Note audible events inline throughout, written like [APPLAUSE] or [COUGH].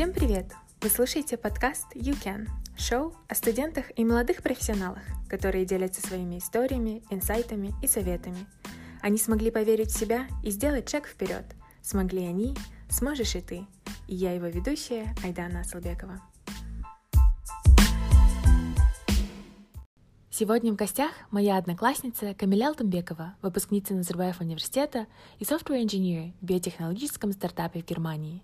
Всем привет! Вы слушаете подкаст You Can, шоу о студентах и молодых профессионалах, которые делятся своими историями, инсайтами и советами. Они смогли поверить в себя и сделать шаг вперед. Смогли они, сможешь и ты. И я его ведущая Айдана Асалбекова. Сегодня в гостях моя одноклассница Камиля Алтумбекова, выпускница Назарбаев университета и software engineer в биотехнологическом стартапе в Германии.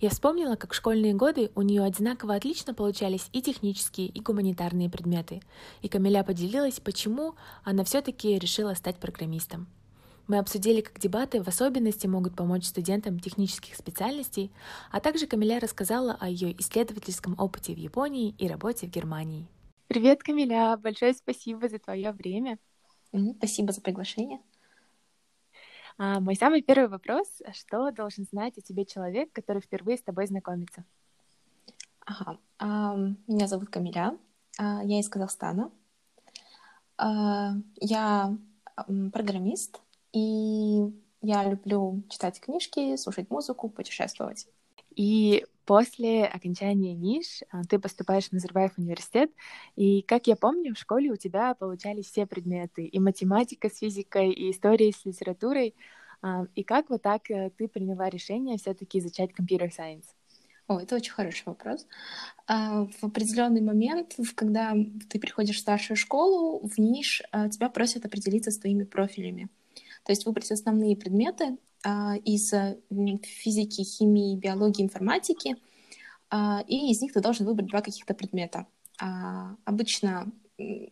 Я вспомнила, как в школьные годы у нее одинаково отлично получались и технические, и гуманитарные предметы. И Камиля поделилась, почему она все-таки решила стать программистом. Мы обсудили, как дебаты в особенности могут помочь студентам технических специальностей, а также Камиля рассказала о ее исследовательском опыте в Японии и работе в Германии. Привет, Камиля! Большое спасибо за твое время. Спасибо за приглашение. А, мой самый первый вопрос. Что должен знать о тебе человек, который впервые с тобой знакомится? Ага. Меня зовут Камиля. А, я из Казахстана. А, я программист, и я люблю читать книжки, слушать музыку, путешествовать. И после окончания НИШ а, ты поступаешь в Назарбаев университет, и, как я помню, в школе у тебя получались все предметы, и математика с физикой, и история с литературой. А, и как вот так э, ты приняла решение все таки изучать компьютер сайенс? О, это очень хороший вопрос. А, в определенный момент, когда ты приходишь в старшую школу, в НИШ тебя просят определиться с твоими профилями. То есть выбрать основные предметы, из э, физики, химии, биологии, информатики, а, и из них ты должен выбрать два каких-то предмета. А, обычно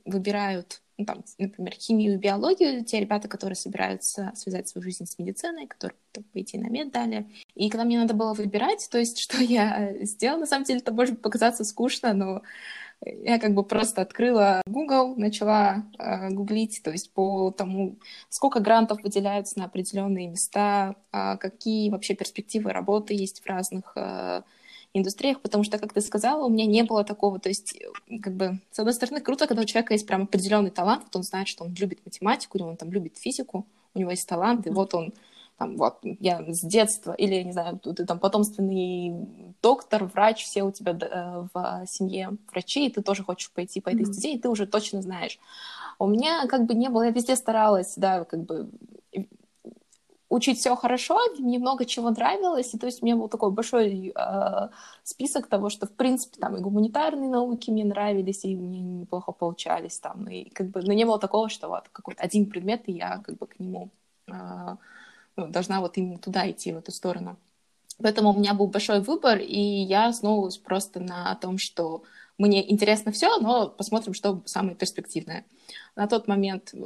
выбирают, ну, там, например, химию и биологию, те ребята, которые собираются связать свою жизнь с медициной, которые там, пойти на мед далее. И когда мне надо было выбирать, то есть [LAUGHS] что я сделала, на самом деле это может показаться скучно, но я как бы просто открыла Google, начала э, гуглить, то есть по тому, сколько грантов выделяются на определенные места, э, какие вообще перспективы работы есть в разных э, индустриях, потому что, как ты сказала, у меня не было такого, то есть, как бы, с одной стороны, круто, когда у человека есть прям определенный талант, вот он знает, что он любит математику, или он там любит физику, у него есть талант, и вот он там, вот, я с детства, или, не знаю, ты там потомственный доктор, врач, все у тебя э, в семье врачи, и ты тоже хочешь пойти по этой стезе, и ты уже точно знаешь. У меня как бы не было, я везде старалась, да, как бы учить все хорошо, мне много чего нравилось, и то есть у меня был такой большой э, список того, что в принципе там и гуманитарные науки мне нравились, и мне неплохо получались там, и как бы, но не было такого, что вот какой-то один предмет, и я как бы к нему э, должна вот именно туда идти, в эту сторону. Поэтому у меня был большой выбор, и я основывалась просто на том, что мне интересно все, но посмотрим, что самое перспективное. На тот момент, э,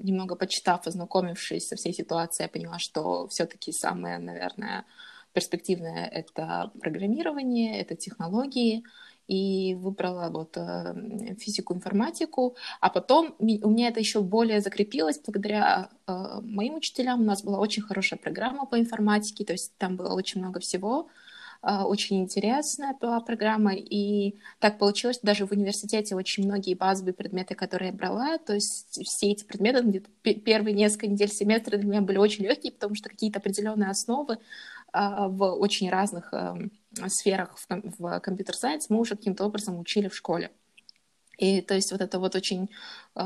немного почитав, ознакомившись со всей ситуацией, я поняла, что все-таки самое, наверное, перспективное это программирование, это технологии, и выбрала вот э, физику, информатику, а потом у меня это еще более закрепилось благодаря э, моим учителям. У нас была очень хорошая программа по информатике, то есть там было очень много всего, э, очень интересная была программа, и так получилось, даже в университете очень многие базовые предметы, которые я брала, то есть все эти предметы, где-то первые несколько недель семестра для меня были очень легкие, потому что какие-то определенные основы в очень разных эм, сферах в, в компьютер-сайенс мы уже каким-то образом учили в школе. И то есть вот это вот очень э,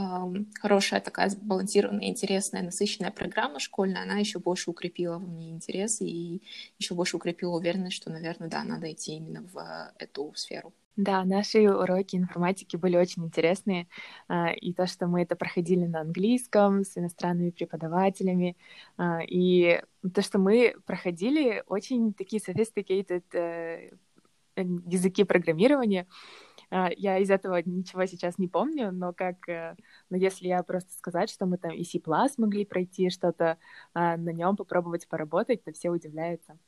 хорошая такая сбалансированная, интересная, насыщенная программа школьная, она еще больше укрепила во мне интерес и еще больше укрепила уверенность, что, наверное, да, надо идти именно в эту сферу. Да, наши уроки информатики были очень интересные, а, и то, что мы это проходили на английском с иностранными преподавателями, а, и то, что мы проходили очень такие sophisticated э, языки программирования, а, я из этого ничего сейчас не помню, но как, э, но если я просто сказать, что мы там и C++ могли пройти, что-то на нем попробовать поработать, то все удивляются.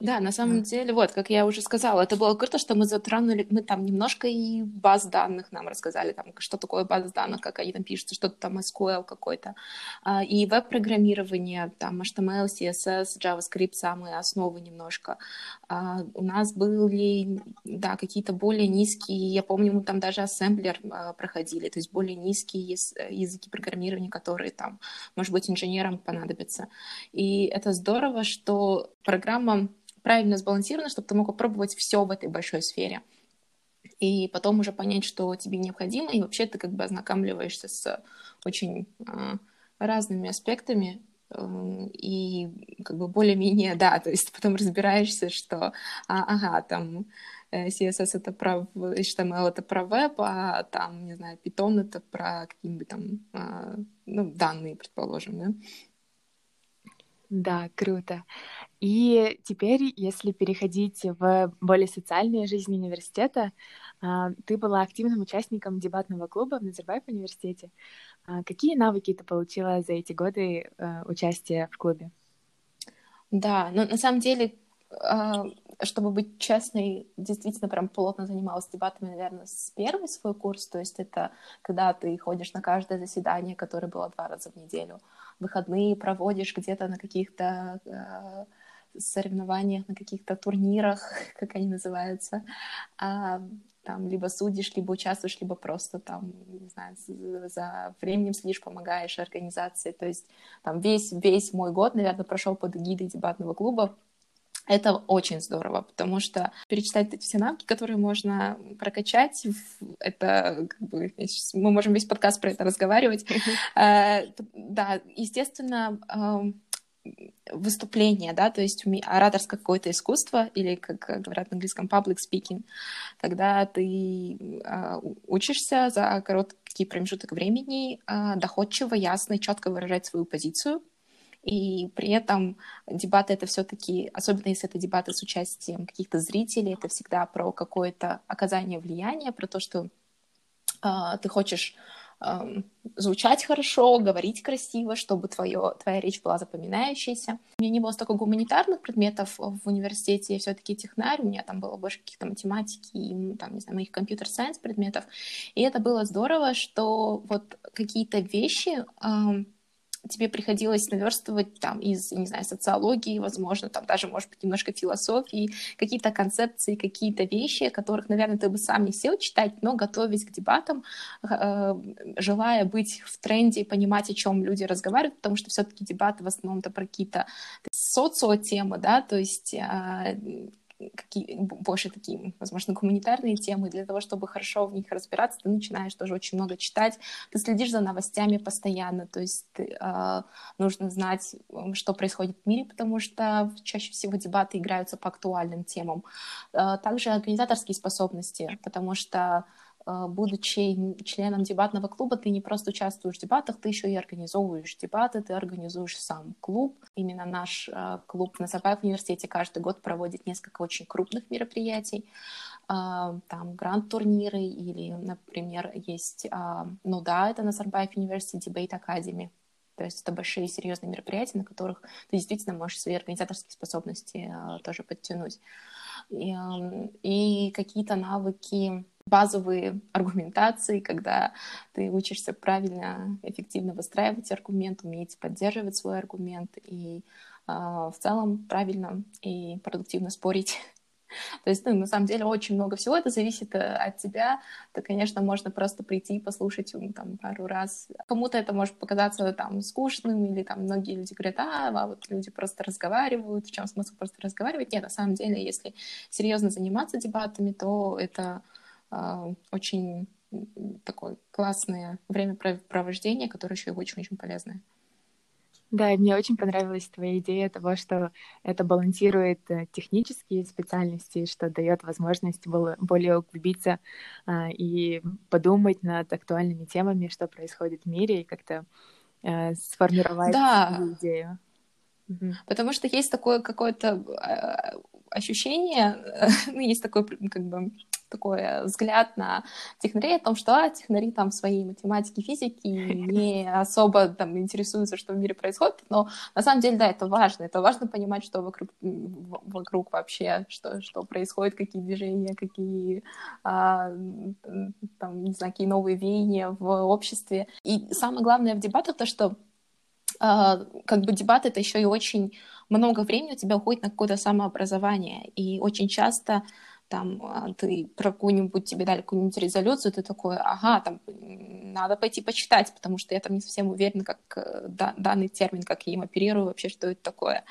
Да, на самом деле, вот, как я уже сказала, это было круто, что мы затронули, мы там немножко и баз данных нам рассказали, там, что такое база данных, как они там пишутся, что-то там SQL какой-то, а, и веб-программирование, там, HTML, CSS, JavaScript, самые основы немножко. А, у нас были, да, какие-то более низкие, я помню, мы там даже ассемблер а, проходили, то есть более низкие языки программирования, которые там, может быть, инженерам понадобятся. И это здорово, что программа правильно сбалансировано, чтобы ты мог попробовать все в этой большой сфере. И потом уже понять, что тебе необходимо, и вообще ты как бы ознакомливаешься с очень э, разными аспектами Эм, и как бы более-менее, [LAUGHS] да, то есть потом разбираешься, что, а, ага, там э, CSS это про HTML это про веб, а там, не знаю, Python это про какие-нибудь там, ну, данные, предположим, да. Да, круто. И теперь, если переходить в более социальную жизнь университета, а, ты была активным участником дебатного клуба в Назарбаев университете. А какие навыки ты получила за эти годы э, участия в клубе? Да, но на самом деле, а, чтобы быть честной, действительно прям плотно занималась дебатами, наверное, с первый свой курс, то есть это когда ты ходишь на каждое заседание, которое было два раза в неделю, выходные проводишь где-то на каких-то э, соревнованиях, на каких-то турнирах, [LAUGHS] как они называются, а, там либо судишь, либо участвуешь, либо просто там, не знаю, за временем следишь, помогаешь организации. То есть там весь, весь мой год, наверное, прошел под эгидой дебатного клуба. Это очень здорово, потому что перечитать эти все навыки, которые можно прокачать, это как бы, мы можем весь подкаст про это разговаривать. [LAUGHS] Э, да, естественно, выступление, да, то есть ораторское какое-то искусство, или, как говорят на английском, public speaking, когда ты э, учишься за короткий промежуток времени э, доходчиво, ясно и четко выражать свою позицию, и при этом дебаты это все-таки, особенно если это дебаты с участием каких-то зрителей, это всегда про какое-то оказание влияния, про то, что э, ты хочешь звучать хорошо, говорить красиво, чтобы твое, твоя речь была запоминающейся. У меня не было столько гуманитарных предметов в университете, я все-таки технарь, у меня там было больше каких-то математики и, там, не знаю, моих компьютер-сайенс предметов. И это было здорово, что вот какие-то вещи тебе приходилось наверстывать там из, не знаю, социологии, возможно, там даже, может быть, немножко философии, какие-то концепции, какие-то вещи, которых, наверное, ты бы сам не сел читать, но готовясь к дебатам, э, желая быть в тренде и понимать, о чем люди разговаривают, потому что все-таки дебаты в основном-то про какие-то социотемы, да, то есть э, какие, больше такие, возможно, гуманитарные темы, для того, чтобы хорошо в них разбираться, ты начинаешь тоже очень много читать, ты следишь за новостями постоянно, то есть ты, э, нужно знать, что происходит в мире, потому что чаще всего дебаты играются по актуальным темам. Э, также организаторские способности, потому что будучи членом дебатного клуба, ты не просто участвуешь в дебатах, ты еще и организовываешь дебаты, ты организуешь сам клуб. Именно наш э, клуб на Назарбаев университете каждый год проводит несколько очень крупных мероприятий. Э, там гранд-турниры или, например, есть, ну да, это Назарбаев университет Debate Academy. То есть это большие серьезные мероприятия, на которых ты действительно можешь свои организаторские способности тоже подтянуть. И, и какие-то навыки базовые аргументации, когда ты учишься правильно, эффективно выстраивать аргумент, уметь поддерживать свой аргумент и э, в целом правильно и продуктивно спорить. [LAUGHS] То есть, ну, на самом деле, очень много всего это зависит э, от тебя. То, конечно, можно просто прийти и послушать там пару раз. Кому-то это может показаться там скучным, или там многие люди говорят, а, а вот люди просто разговаривают, в чем смысл просто разговаривать? Нет, на самом деле, если серьезно заниматься дебатами, то это а, очень такое классное времяпровождение, которое еще и очень-очень полезное. Да, и мне очень понравилась твоя идея того, что это балансирует э, технические специальности, что дает возможность более углубиться а, и подумать над актуальными темами, что происходит в мире, и как-то а, сформировать да. идею. Потому что есть такое какое-то а, ощущение, [LAUGHS] ну, есть такое как бы такой взгляд на технарей о том, что а, технари там в своей математике, физике [LAUGHS] не особо там интересуются, что в мире происходит, но на самом деле, да, это важно, это важно понимать, что вокруг, вокруг вообще, что, что происходит, какие движения, какие, а, там, не знаю, какие новые веяния в обществе. И самое главное в дебатах то, что а, как бы дебаты это еще и очень много времени у тебя уходит на какое-то самообразование, и очень часто там а, ты про какую-нибудь, тебе дали какую-нибудь резолюцию, ты такой, ага, там надо пойти почитать, потому что я там не совсем уверена, как э, да, данный термин, как я им оперирую, вообще, что это такое.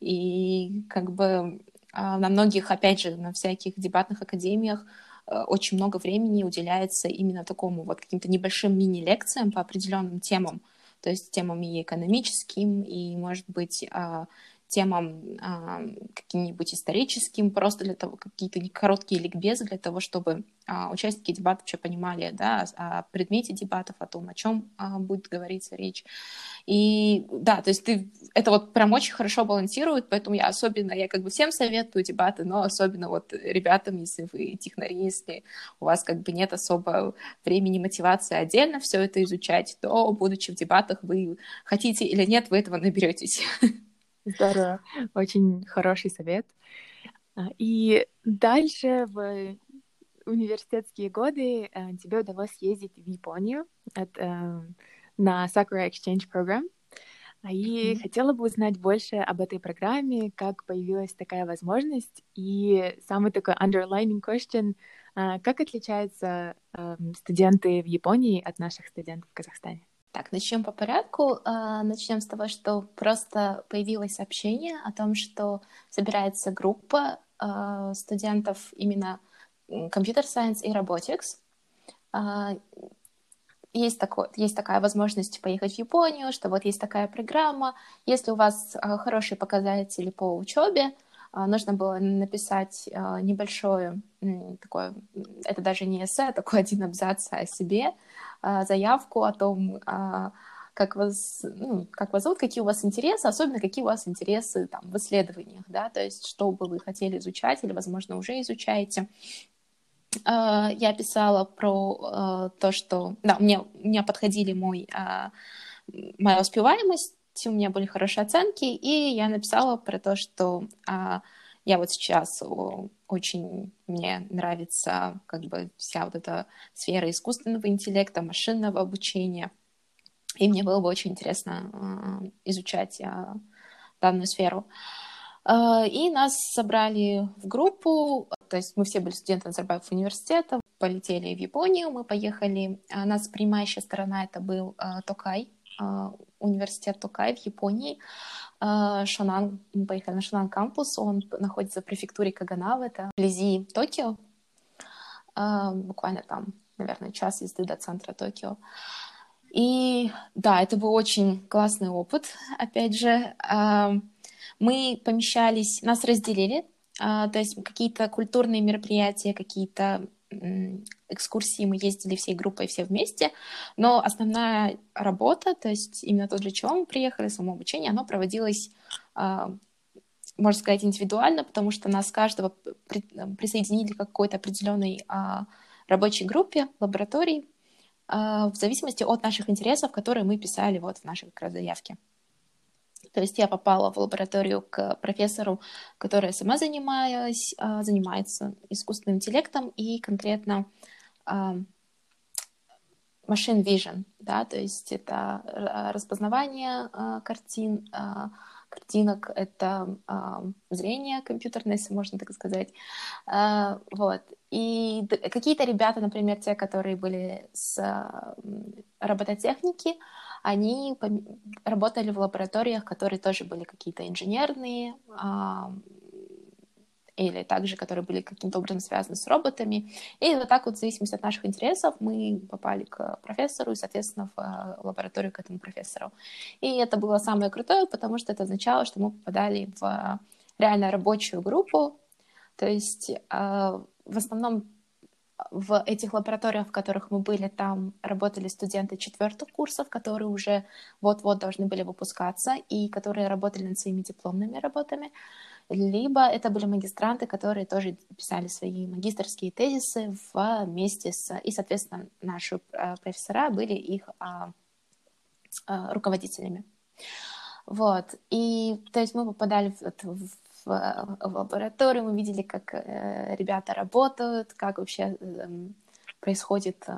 И как бы на многих, опять же, на всяких дебатных академиях э, очень много времени уделяется именно такому вот каким-то небольшим мини-лекциям по определенным темам, то есть темам и экономическим, и, может быть, а, темам э, каким-нибудь историческим, просто для того, какие-то короткие ликбезы для того, чтобы э, участники дебатов вообще понимали, да, о, предмете дебатов, о том, о чем э, будет говориться речь. И да, то есть ты это вот прям очень хорошо балансирует, поэтому я особенно, я как бы всем советую дебаты, но особенно вот ребятам, если вы технари, если у вас как бы нет особо времени, мотивации отдельно все это изучать, то, будучи в дебатах, вы хотите или нет, вы этого наберетесь. [LAUGHS] Здорово, очень хороший совет. А, и дальше в университетские годы э, тебе удалось ездить в Японию э, на Sakura Exchange Program. А, и mm-hmm. хотела бы узнать больше об этой программе, как появилась такая возможность, и самый такой underlining question, а, как отличаются студенты в Японии от наших студентов в Казахстане? Так, начнем по порядку. А, начнем с того, что просто появилось сообщение о том, что собирается группа а, студентов именно Computer Science и Robotics. А, есть, такой, есть такая возможность поехать в Японию, что вот есть такая программа. Если у вас хорошие показатели по учебе, нужно было написать небольшое такое, это даже не эссе, а такой [LAUGHS] один абзац о себе, а, заявку о том, а, как вас, ну, как вас зовут, какие у вас интересы, особенно какие у вас интересы там, в исследованиях, да, то есть что бы вы хотели изучать или, возможно, уже изучаете. А, я писала про то, что, да, мне, мне подходили мой, моя успеваемость, у меня были хорошие оценки, и я написала про то, что я вот сейчас очень мне нравится как бы вся вот эта сфера искусственного интеллекта, машинного обучения. И мне было бы очень интересно э, изучать э, данную сферу. Э, и нас собрали в группу, то есть мы все были студенты Назарбаев университета, полетели в Японию, мы поехали, у нас принимающая сторона это был Токай, университет Токай в Японии. А, Шонан, мы поехали на Шонан кампус, он находится в префектуре Каганава, это вблизи Токио, а, буквально там, наверное, час езды до центра Токио. И да, это был очень классный опыт, опять же. А, мы помещались, нас разделили, то есть какие-то культурные мероприятия, какие-то экскурсии мы ездили всей группой, все вместе, но основная работа, то есть именно то, для чего мы приехали, само обучение, оно проводилось, а, можно сказать, индивидуально, потому что нас каждого присоединили к какой-то определенной а, рабочей группе, лаборатории, а, в зависимости от наших интересов, которые мы писали вот в нашей как раз заявке. То есть я попала в лабораторию к профессору, которая сама занималась, занимается искусственным интеллектом и конкретно machine vision, да, то есть это распознавание а, картин, а, картинок, это а, зрение компьютерное, если можно так сказать, вот. И какие-то ребята, например, те, которые были с робототехники, они работали в лабораториях, которые тоже были какие-то инженерные, или также, которые были каким-то образом связаны с роботами. И вот так вот, в зависимости от наших интересов, мы попали к профессору и, соответственно, в э, лабораторию к этому профессору. И это было самое крутое, потому что это означало, что мы попадали в реально рабочую группу. То есть э, в основном в этих лабораториях, в которых мы были, там работали студенты четвертых курсов, которые уже вот-вот должны были выпускаться и которые работали над своими дипломными работами либо это были магистранты, которые тоже писали свои магистрские тезисы вместе с... И, соответственно, наши э, профессора были их а, а, руководителями. Вот. И, то есть мы попадали в, в, в, в лабораторию, мы видели, как э, ребята работают, как вообще э, происходит э,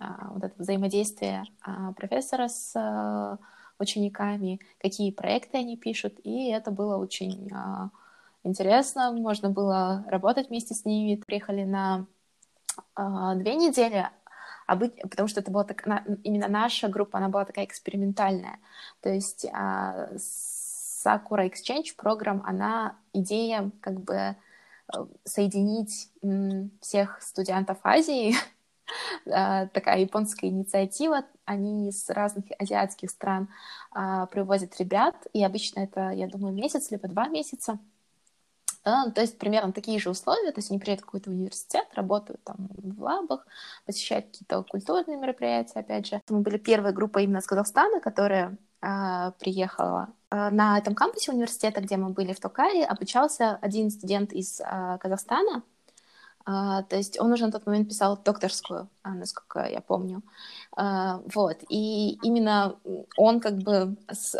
э, вот это взаимодействие э, профессора с э, учениками, какие проекты они пишут, и это было очень интересно, можно было работать вместе с ними. Приехали на две недели, потому что это была так, именно наша группа, она была такая экспериментальная. То есть с Sakura Exchange программ, она идея как бы э, соединить всех студентов Азии, [LAUGHS] э, такая японская инициатива, они из разных азиатских стран а, привозят ребят, и обычно это, я думаю, месяц либо два месяца, да, то есть примерно такие же условия, то есть они приедут в какой-то университет, работают там в лабах, посещают какие-то культурные мероприятия, опять же. Мы были первая группа именно с Казахстана, которая э, приехала. Э, на этом кампусе университета, где мы были в Токае, обучался один студент из э, Казахстана, а, то есть он уже на тот момент писал докторскую, а, насколько я помню. А, вот. И именно он как бы... С,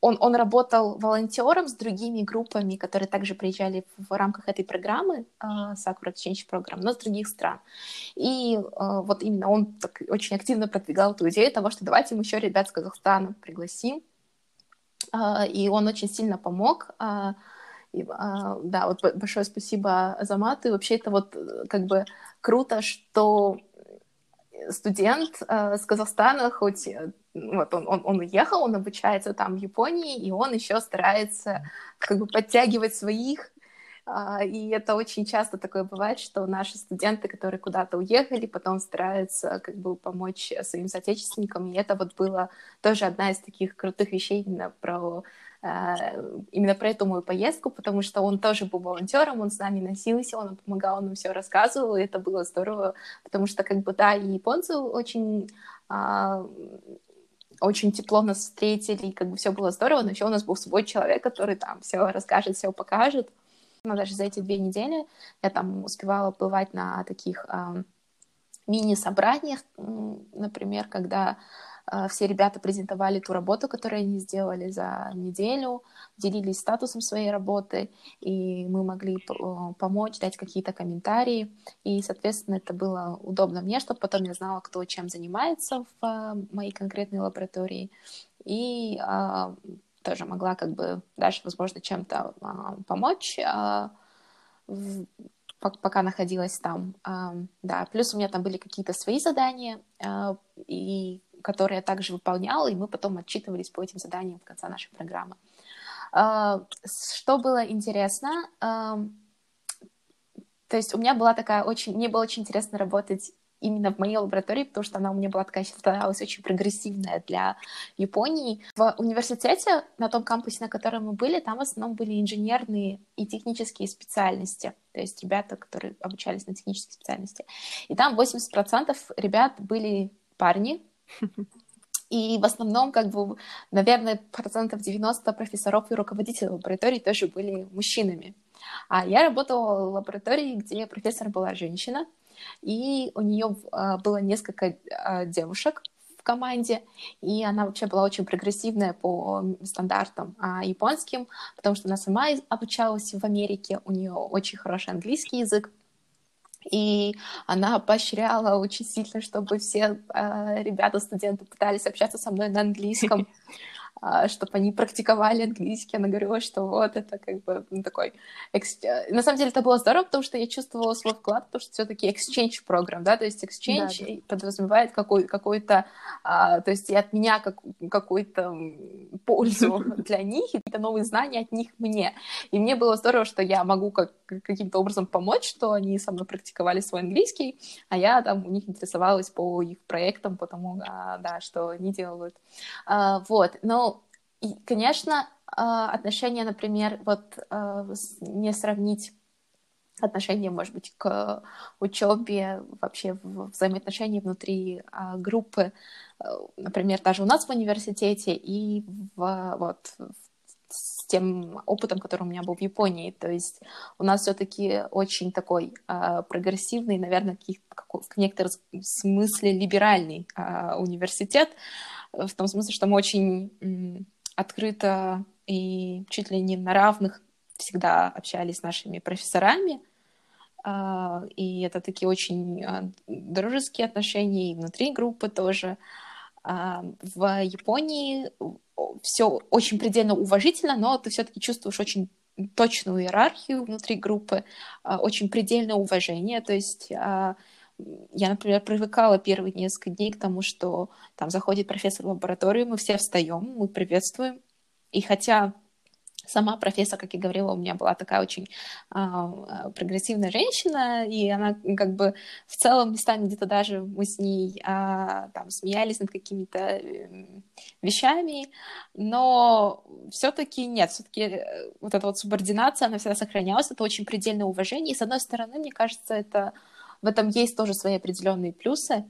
он, он работал волонтером с другими группами, которые также приезжали в рамках этой программы Sakura Exchange Program, но с других стран. И вот именно он так очень активно продвигал эту идею того, что давайте мы еще ребят с Казахстана пригласим. И он очень сильно помог и, а, да, вот большое спасибо Азамату. И вообще это вот э, как бы круто, что студент э, с Казахстана, хоть э, вот он, он, он уехал, он обучается там в Японии, и он еще старается как бы подтягивать своих. Uh, и это очень часто такое бывает, что наши студенты, которые куда-то уехали, потом стараются как бы помочь своим соотечественникам. И это вот было тоже одна из таких крутых вещей именно про именно про эту мою поездку, потому что он тоже был волонтером, он с нами носился, он помогал нам все рассказывал, и это было здорово, потому что как бы да, и японцы очень а, очень тепло нас встретили, и как бы все было здорово, но еще у нас был свой человек, который там все расскажет, все покажет. Но даже за эти две недели я там успевала бывать на таких э, мини-собраниях, например, когда все ребята презентовали ту работу, которую они сделали за неделю, делились статусом своей работы, и мы могли помочь, дать какие-то комментарии. И, соответственно, это было удобно мне, чтобы потом я знала, кто чем занимается в а, моей конкретной лаборатории. И а, тоже могла как бы дальше, возможно, чем-то а, помочь. А, пока находилась там. Да, плюс у меня там были какие-то свои задания, и которые я также выполняла, и мы потом отчитывались по этим заданиям в конце нашей программы. А, что было интересно, то есть у меня была такая очень, мне было очень интересно работать именно в моей лаборатории, потому что она у меня была такая считалась очень прогрессивная для Японии. В университете, на том кампусе, на котором мы были, там в основном были инженерные и технические специальности, то есть ребята, которые обучались на технические специальности. И там 80% ребят были парни, [LAUGHS] и в основном, как бы, наверное, процентов 90 профессоров и руководителей лабораторий тоже были мужчинами. А я работала в лаборатории, где профессор была женщина, и у нее а, было несколько а, девушек в команде, и она вообще была очень прогрессивная по стандартам а, японским, потому что она сама обучалась в Америке, у нее очень хороший английский язык, и она поощряла очень сильно, чтобы все э, ребята, студенты пытались общаться со мной на английском. [LAUGHS] А, чтобы они практиковали английский. Она говорила, что вот это как бы ну, такой... Экс... На самом деле это было здорово, потому что я чувствовала свой вклад, потому что все таки exchange программ, да, то есть exchange да, да. подразумевает какой- какой-то... А, то есть и от меня как, какую-то пользу [LAUGHS] для них, и какие-то новые знания от них мне. И мне было здорово, что я могу как, каким-то образом помочь, что они со мной практиковали свой английский, а я там у них интересовалась по их проектам, потому, а, да, что они делают. А, вот, но и, конечно, а, отношения, например, вот а, не сравнить отношения, может быть, к учебе, вообще взаимоотношения внутри а, группы, например, даже у нас в университете и в, вот, с тем опытом, который у меня был в Японии. То есть у нас все-таки очень такой э, прогрессивный, наверное, в некотором смысле либеральный э, университет, в том смысле, что мы очень открыто и чуть ли не на равных всегда общались с нашими профессорами. А, и это такие очень а, дружеские отношения и внутри группы тоже. А, в Японии все очень предельно уважительно, но ты все-таки чувствуешь очень точную иерархию внутри группы, очень предельное уважение. То есть я, например, привыкала первые несколько дней к тому, что там заходит профессор в лабораторию, мы все встаем, мы приветствуем. И хотя сама профессор, как я говорила, у меня была такая очень а, прогрессивная женщина, и она как бы в целом местами где-то даже мы с ней а, там смеялись над какими-то э, вещами, но все-таки нет, все-таки э, вот эта вот субординация, она всегда сохранялась, это очень предельное уважение, и с одной стороны, мне кажется, это в этом есть тоже свои определенные плюсы,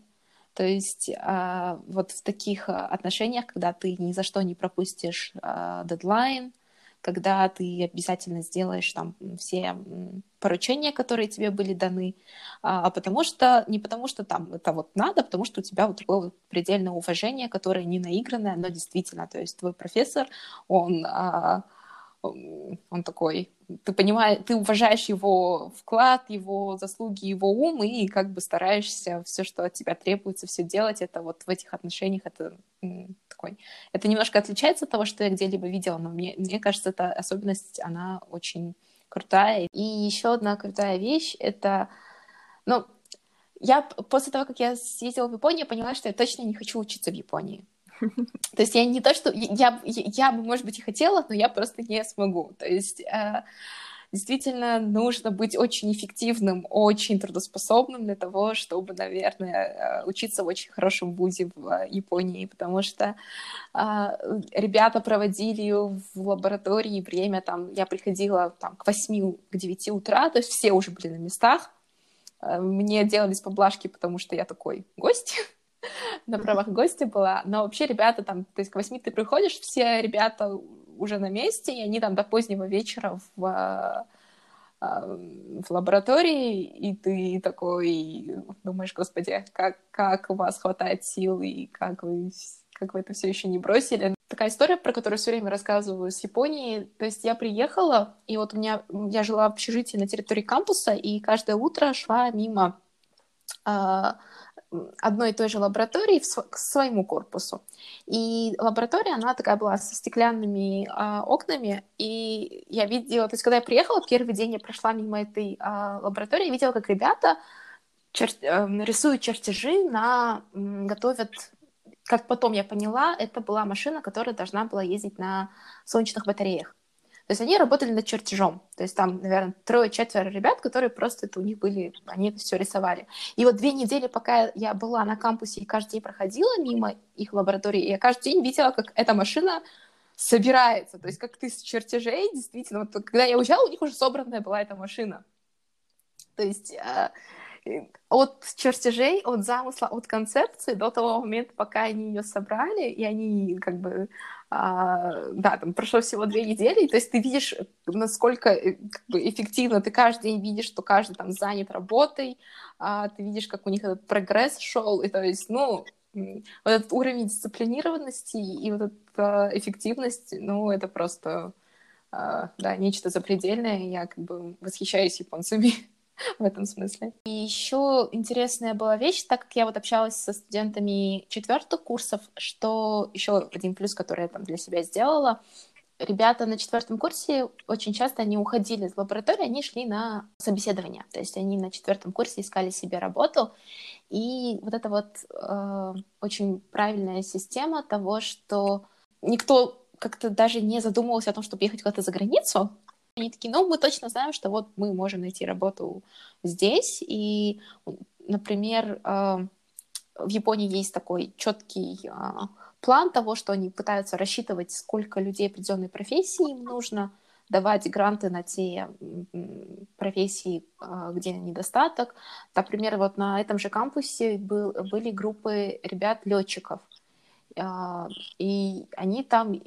то есть а, вот в таких отношениях, когда ты ни за что не пропустишь а, дедлайн, когда ты обязательно сделаешь там все поручения, которые тебе были даны, а, а потому что, не потому что там это вот надо, а потому что у тебя вот такое вот предельное уважение, которое не наигранное, но действительно, то есть твой профессор, он, а, он такой, ты понимаешь, ты уважаешь его вклад, его заслуги, его ум, и как бы стараешься все, что от тебя требуется, все делать, это вот в этих отношениях, это такой. Это немножко отличается от того, что я где-либо видела, но мне, мне кажется, эта особенность, она очень крутая. И еще одна крутая вещь — это, ну, я после того, как я съездила в Японию, поняла, что я точно не хочу учиться в Японии. [LAUGHS] То есть я не то, что... Я, я, бы, может быть, и хотела, но я просто не смогу. То есть... Э, действительно нужно быть очень эффективным, очень трудоспособным для того, чтобы, наверное, э, учиться в очень хорошем вузе в Японии, потому что а, ребята проводили в лаборатории время, там, я приходила там, к 8 к 9 утра, то есть все уже были на местах, мне делались поблажки, потому что я такой гость, [LAUGHS] на правах гостя была, но вообще ребята там, то есть к 8 ты приходишь, все ребята уже на месте, и они там до позднего вечера в, а, а, в лаборатории, и ты такой думаешь, господи, как, как у вас хватает сил, и как вы, как вы это все еще не бросили. Такая история, про которую все время рассказываю с Японии. То есть я приехала, и вот у меня, я жила в общежитии на территории кампуса, и каждое утро шла мимо а, одной и той же лаборатории к своему корпусу. И лаборатория, она такая была со стеклянными а, окнами, и я видела, то есть когда я приехала, первый день я прошла мимо этой а, лаборатории, я видела, как ребята чер... э, рисуют чертежи на... готовят как потом я поняла, это была машина, которая должна была ездить на солнечных батареях. То есть они работали над чертежом. То есть там, наверное, трое-четверо ребят, которые просто это у них были, они это все рисовали. И вот две недели, пока я была на кампусе и каждый день проходила мимо их лаборатории, я каждый день видела, как эта машина собирается. То есть как ты с чертежей, действительно, вот когда я уезжала, у них уже собранная была эта машина. То есть э, от чертежей, от замысла, от концепции до того момента, пока они ее собрали, и они как бы а, да, там прошло всего две недели, то есть ты видишь, насколько э, как бы, эффективно, ты каждый день видишь, что каждый там занят работой, а, ты видишь, как у них этот прогресс шел, и то есть, ну, вот этот уровень дисциплинированности и вот эта эффективность, ну, это просто, а, да, нечто запредельное, я как бы восхищаюсь японцами. [LAUGHS] [LAUGHS] в этом смысле. И еще интересная была вещь, так как я вот общалась со студентами четвертых курсов, что еще один плюс, который я там для себя сделала, ребята на четвертом курсе очень часто они уходили из лаборатории, они шли на собеседование, то есть они на четвертом курсе искали себе работу, и вот это вот э, очень правильная система того, что никто как-то даже не задумывался о том, чтобы ехать куда-то за границу, они такие, ну, мы точно знаем, что вот мы можем найти работу здесь. И, например, а, в Японии есть такой четкий а, план того, что они пытаются рассчитывать, сколько людей определенной профессии им нужно, давать гранты на те профессии, а, где недостаток. Например, вот на этом же кампусе был, были группы ребят-летчиков, и они там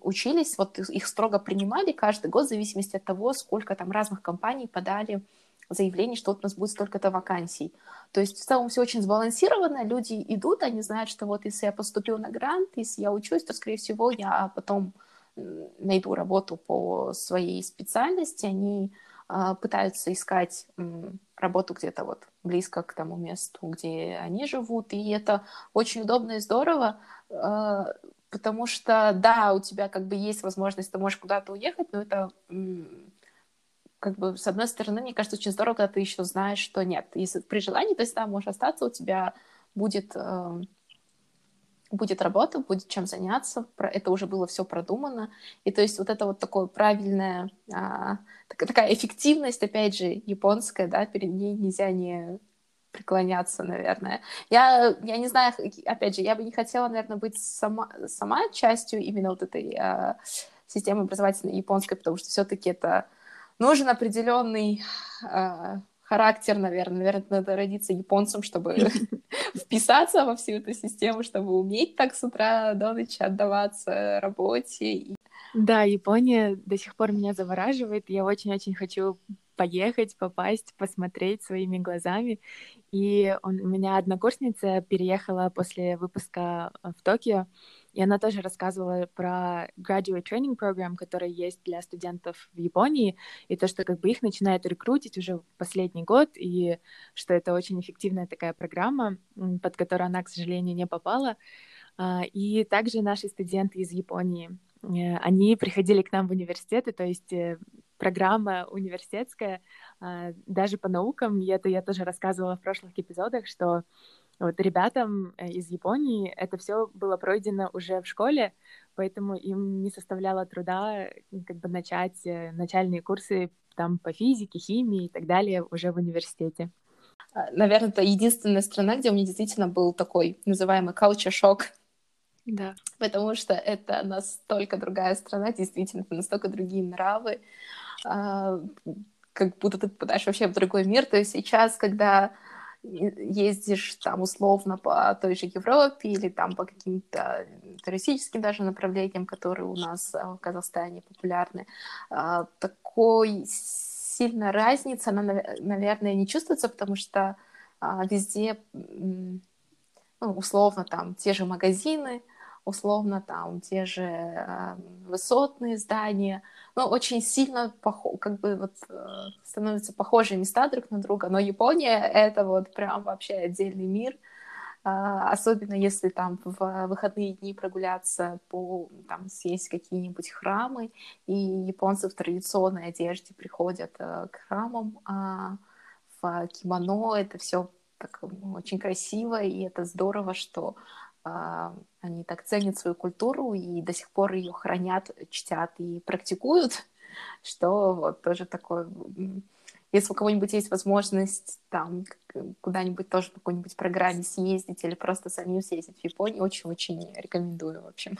учились, вот их строго принимали каждый год в зависимости от того, сколько там разных компаний подали заявление, что вот у нас будет столько-то вакансий. То есть в целом все очень сбалансировано, люди идут, они знают, что вот если я поступил на грант, если я учусь, то, скорее всего, я потом найду работу по своей специальности, они э, пытаются искать работу где-то вот близко к тому месту, где они живут, и это очень удобно и здорово, э, потому что, да, у тебя как бы есть возможность, ты можешь куда-то уехать, но это как бы, с одной стороны, мне кажется, очень здорово, когда ты еще знаешь, что нет. Если при желании, то есть там можешь остаться, у тебя будет э, будет работа, будет чем заняться, это уже было все продумано, и то есть вот это вот такое правильное, а, такая эффективность, опять же, японская, да, перед ней нельзя не преклоняться, наверное. Я, я не знаю, опять же, я бы не хотела, наверное, быть сама, сама частью именно вот этой а, системы образовательной японской, потому что все-таки это нужен определенный а, характер, наверное. Наверное, надо родиться японцем, чтобы [LAUGHS] [LAUGHS] вписаться во всю эту систему, чтобы уметь так с утра до ночи отдаваться работе. Да, Япония до сих пор меня завораживает. Я очень-очень хочу поехать, попасть, посмотреть своими глазами. И он, у меня однокурсница переехала после выпуска в Токио, и она тоже рассказывала про graduate training program, который есть для студентов в Японии, и то, что как бы их начинают рекрутить уже в последний год, и что это очень эффективная такая программа, под которую она, к сожалению, не попала. А, и также наши студенты из Японии, э, они приходили к нам в университеты, то есть э, программа университетская, а, даже по наукам, и это я тоже рассказывала в прошлых эпизодах, что вот ребятам э, из Японии это все было пройдено уже в школе, поэтому им не составляло труда как бы начать э, начальные курсы там по физике, химии и так далее уже в университете. А, наверное, это единственная страна, где у меня действительно был такой называемый culture шок. Да. Потому что это настолько другая страна, действительно, это настолько другие нравы, а, как будто ты попадаешь вообще в другой мир. То есть сейчас, когда ездишь там условно по той же Европе или там по каким-то туристическим даже направлениям, которые у нас э, в Казахстане популярны, а, такой сильная разница, она, наверное, не чувствуется, потому что а, везде, ну, условно, там те же магазины, условно там те же э, высотные здания, но очень сильно пох- как бы вот э, становятся похожие места друг на друга, но Япония это вот прям вообще отдельный мир, э, особенно если там в выходные дни прогуляться по там съесть какие-нибудь храмы, и японцы в традиционной одежде приходят э, к храмам э, в кимоно, это все так очень красиво, и это здорово, что они так ценят свою культуру и до сих пор ее хранят, чтят и практикуют, [LAUGHS] что вот тоже такое... Если у кого-нибудь есть возможность там куда-нибудь тоже по какой-нибудь программе съездить или просто самим съездить в Японию, очень-очень рекомендую, в общем.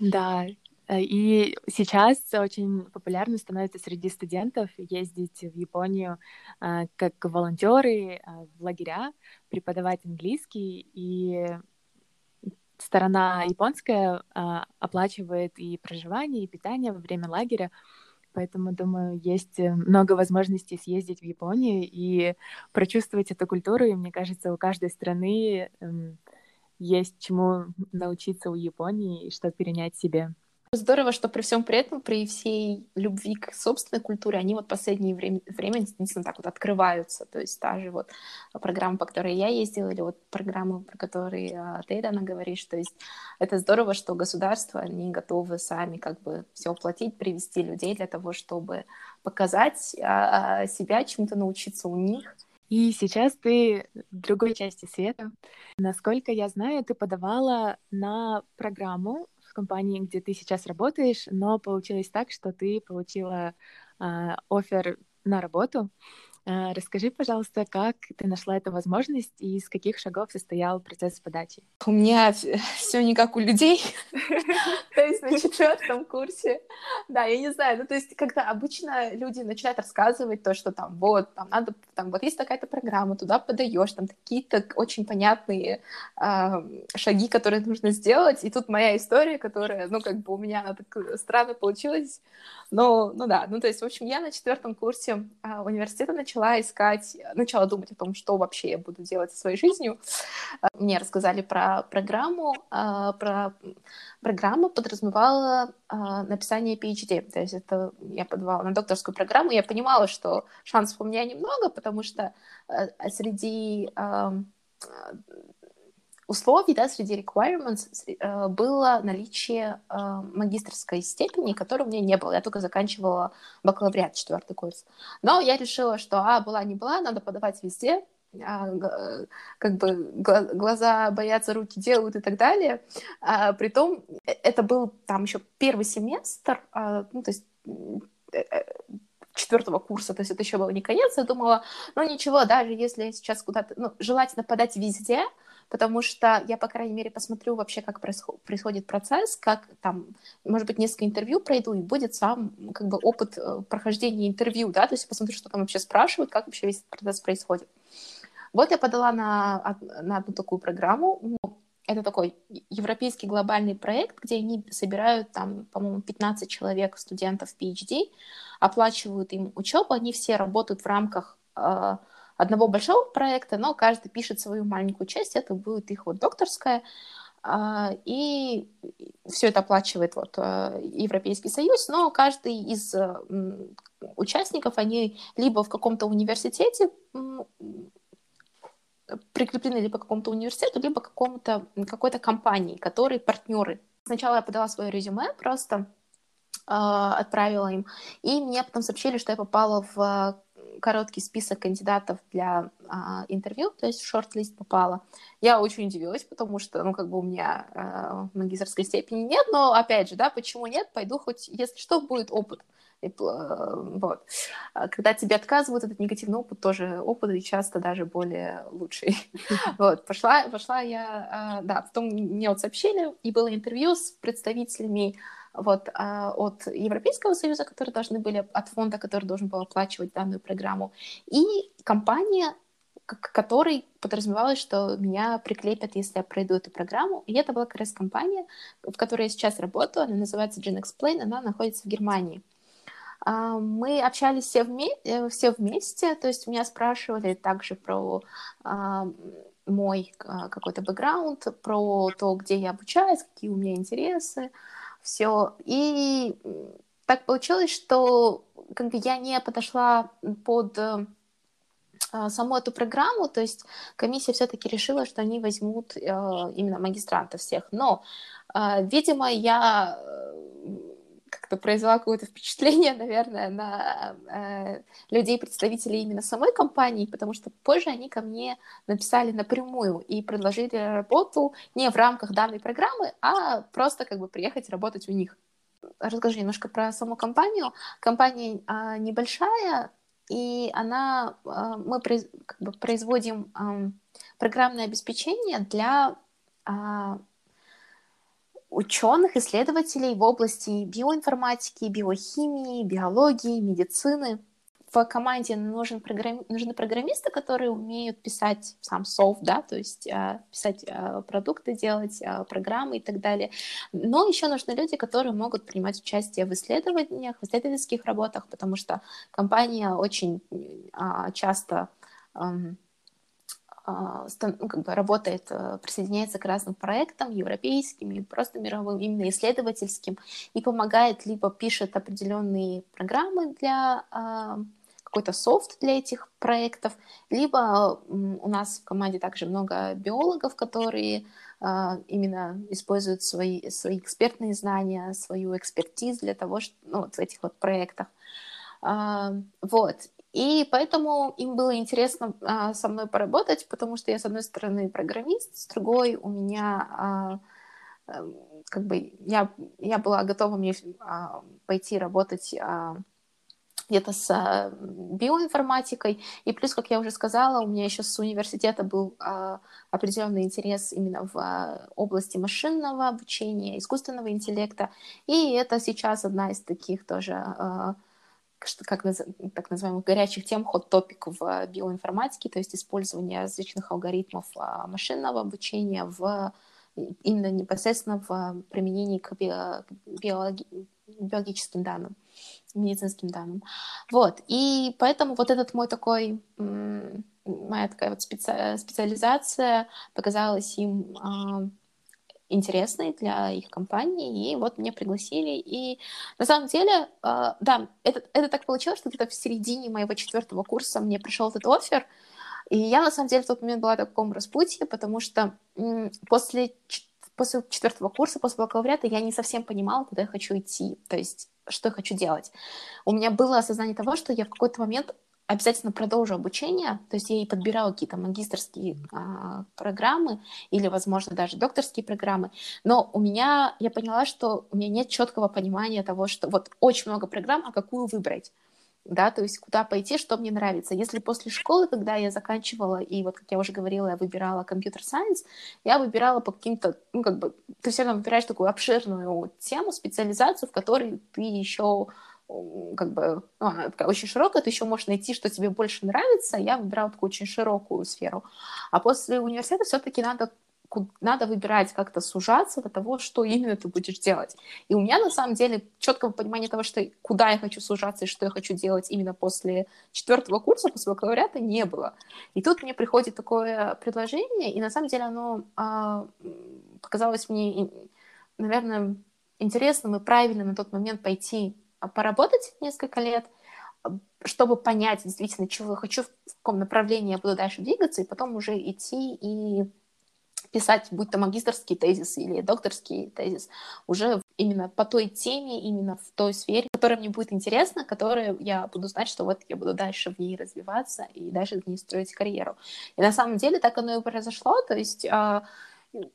Да, э, и сейчас очень популярно становится среди студентов ездить в Японию э, как волонтеры э, в лагеря, преподавать английский. И сторона японская а, оплачивает и проживание, и питание во время лагеря. Поэтому, думаю, есть э, много возможностей съездить в Японию и прочувствовать эту культуру. И мне кажется, у каждой страны эм, есть чему научиться у Японии и что перенять себе. Здорово, что при всем при этом, при всей любви к собственной культуре, они вот последнее время, время действительно так вот открываются. То есть та же вот программа, по которой я ездила, или вот программа, про которые а, ты, Дана, говоришь. То есть это здорово, что государства, они готовы сами как бы все оплатить, привести людей для того, чтобы показать а, себя, чему-то научиться у них. И сейчас ты в другой части света. Насколько я знаю, ты подавала на программу в компании, где ты сейчас работаешь, но получилось так, что ты получила э, офер на работу. Э, расскажи, пожалуйста, как ты нашла эту возможность и из каких шагов состоял процесс подачи? У меня все [LAUGHS] не как у людей, [LAUGHS] то есть на четвертом курсе. Да, я не знаю, ну то есть когда обычно люди начинают рассказывать то, что там вот, там надо, там вот есть такая-то программа, туда подаешь, там какие-то очень понятные шаги, которые нужно сделать, и тут моя история, которая, ну как бы у меня она так странно получилась, но, ну да, ну то есть, в общем, я на четвертом курсе а, университета начала искать, начала думать о том, что вообще я буду делать со своей жизнью. А, мне рассказали про программу, а, про программа подразумевала написание PhD, то есть это я подавала на докторскую программу, я понимала, что шансов у меня немного, потому что среди условий, да, среди requirements э, было наличие э, магистрской степени, которой у меня не было. Я только заканчивала бакалавриат, четвертый курс. Но я решила, что, а, была не была, надо подавать везде, а, как бы глаза боятся, руки делают и так далее. А, притом э, это был там еще первый семестр, а, ну, то есть четвертого курса, то есть это еще был не конец, я думала, ну ничего, даже если сейчас куда-то, ну, желательно подать везде, потому что я, по крайней мере, посмотрю вообще, как происходит процесс, как там, может быть, несколько интервью пройду, и будет сам как бы опыт прохождения интервью, да, то есть посмотрю, что там вообще спрашивают, как вообще весь процесс происходит. Вот я подала на, на одну такую программу. Ну, это такой европейский глобальный проект, где они собирают там, по-моему, 15 человек, студентов PhD, оплачивают им учебу, они все работают в рамках э, одного большого проекта, но каждый пишет свою маленькую часть, это будет их вот докторская, э, и все это оплачивает вот э, Европейский Союз, но каждый из э, участников, они либо в каком-то университете прикреплены либо к какому-то университету, либо к какому-то, какой-то компании, которые партнеры. Сначала я подала свое резюме, просто отправила им, и мне потом сообщили, что я попала в короткий список кандидатов для а, интервью, то есть в шорт-лист попала. Я очень удивилась, потому что, ну, как бы у меня а, магистрской степени нет, но, опять же, да, почему нет, пойду хоть, если что, будет опыт. И, вот. А когда тебе отказывают, этот негативный опыт тоже опыт, и часто даже более лучший. [LAUGHS] Вот, пошла, пошла я, а, да, потом мне вот сообщили, и было интервью с представителями вот, а, от Европейского Союза, которые должны были, от фонда, который должен был оплачивать данную программу, и компания, к которой подразумевалось, что меня приклепят, если я пройду эту программу. И это была как раз компания, в которой я сейчас работаю, она называется Gen Explain, она находится в Германии. А, мы общались все, вме- э, все вместе, то есть меня спрашивали также про а, мой а, какой-то бэкграунд, про то, где я обучаюсь, какие у меня интересы, все. И так получилось, что как бы я не подошла под саму эту программу, то есть комиссия все-таки решила, что они возьмут именно магистрантов всех. Но, видимо, я как-то произвела какое-то впечатление, [LAUGHS] наверное, на э, людей, представителей именно самой компании, потому что позже они ко мне написали напрямую и предложили работу не в рамках данной программы, а просто как бы приехать работать у них. Расскажу немножко про саму компанию. Компания э, небольшая, и она, э, мы как бы производим э, программное обеспечение для ученых, исследователей в области биоинформатики, биохимии, биологии, медицины. В команде нужен программи... нужны программисты, которые умеют писать сам софт, да, то есть э, писать э, продукты, делать э, программы и так далее. Но еще нужны люди, которые могут принимать участие в исследованиях, в исследовательских работах, потому что компания очень часто а, как бы работает, э, присоединяется к разным проектам, европейским и просто мировым, именно исследовательским, и помогает, либо пишет определенные программы для а, какой-то софт для этих проектов, либо у нас в команде также много биологов, которые а, именно используют свои, свои экспертные знания, свою экспертизу для того, что, ну, вот в этих вот проектах. Вот. И поэтому им было интересно а, со мной поработать, потому что я, с одной стороны, программист, с другой у меня а, а, как бы я, я была готова мне а, пойти работать где-то с биоинформатикой. И плюс, как я уже сказала, у меня еще с университета был определенный интерес именно в области машинного обучения, искусственного интеллекта. И это сейчас одна из таких тоже как так называемых горячих тем, ход-топик в биоинформатике, то есть использование различных алгоритмов а, машинного обучения в именно непосредственно в применении к биологи, биологическим данным, медицинским данным. Вот, и поэтому вот этот мой такой, моя такая вот специ, специализация показалась им а, интересной для их компании, и вот меня пригласили. И на самом деле, э, да, это, это так получилось, что где-то в середине моего четвертого курса мне пришел этот офер, и я на самом деле в тот момент была в таком распутье, потому что после, после четвертого курса, после бакалавриата я не совсем понимала, куда я хочу идти, то есть что я хочу делать. У меня было осознание того, что я в какой-то момент обязательно продолжу обучение, то есть я и подбирала какие-то магистрские а, программы или, возможно, даже докторские программы, но у меня, я поняла, что у меня нет четкого понимания того, что вот очень много программ, а какую выбрать да, то есть куда пойти, что мне нравится. Если после школы, когда я заканчивала, и вот, как я уже говорила, я выбирала компьютер-сайенс, я выбирала по каким-то, ну, как бы, ты все равно выбираешь такую обширную тему, специализацию, в которой ты еще как бы ну, она такая очень широкая, ты еще можешь найти, что тебе больше нравится. Я выбирала такую очень широкую сферу. А после университета все-таки надо надо выбирать как-то сужаться до того, что именно ты будешь делать. И у меня на самом деле четкого понимания того, что куда я хочу сужаться и что я хочу делать именно после четвертого курса, после бакалавриата, не было. И тут мне приходит такое предложение, и на самом деле оно а, показалось мне, наверное, интересным и правильным на тот момент пойти поработать несколько лет, чтобы понять действительно, чего я хочу, в каком направлении я буду дальше двигаться, и потом уже идти и писать, будь то магистрский тезис или докторский тезис, уже именно по той теме, именно в той сфере, которая мне будет интересна, которая я буду знать, что вот я буду дальше в ней развиваться и дальше в ней строить карьеру. И на самом деле так оно и произошло, то есть а,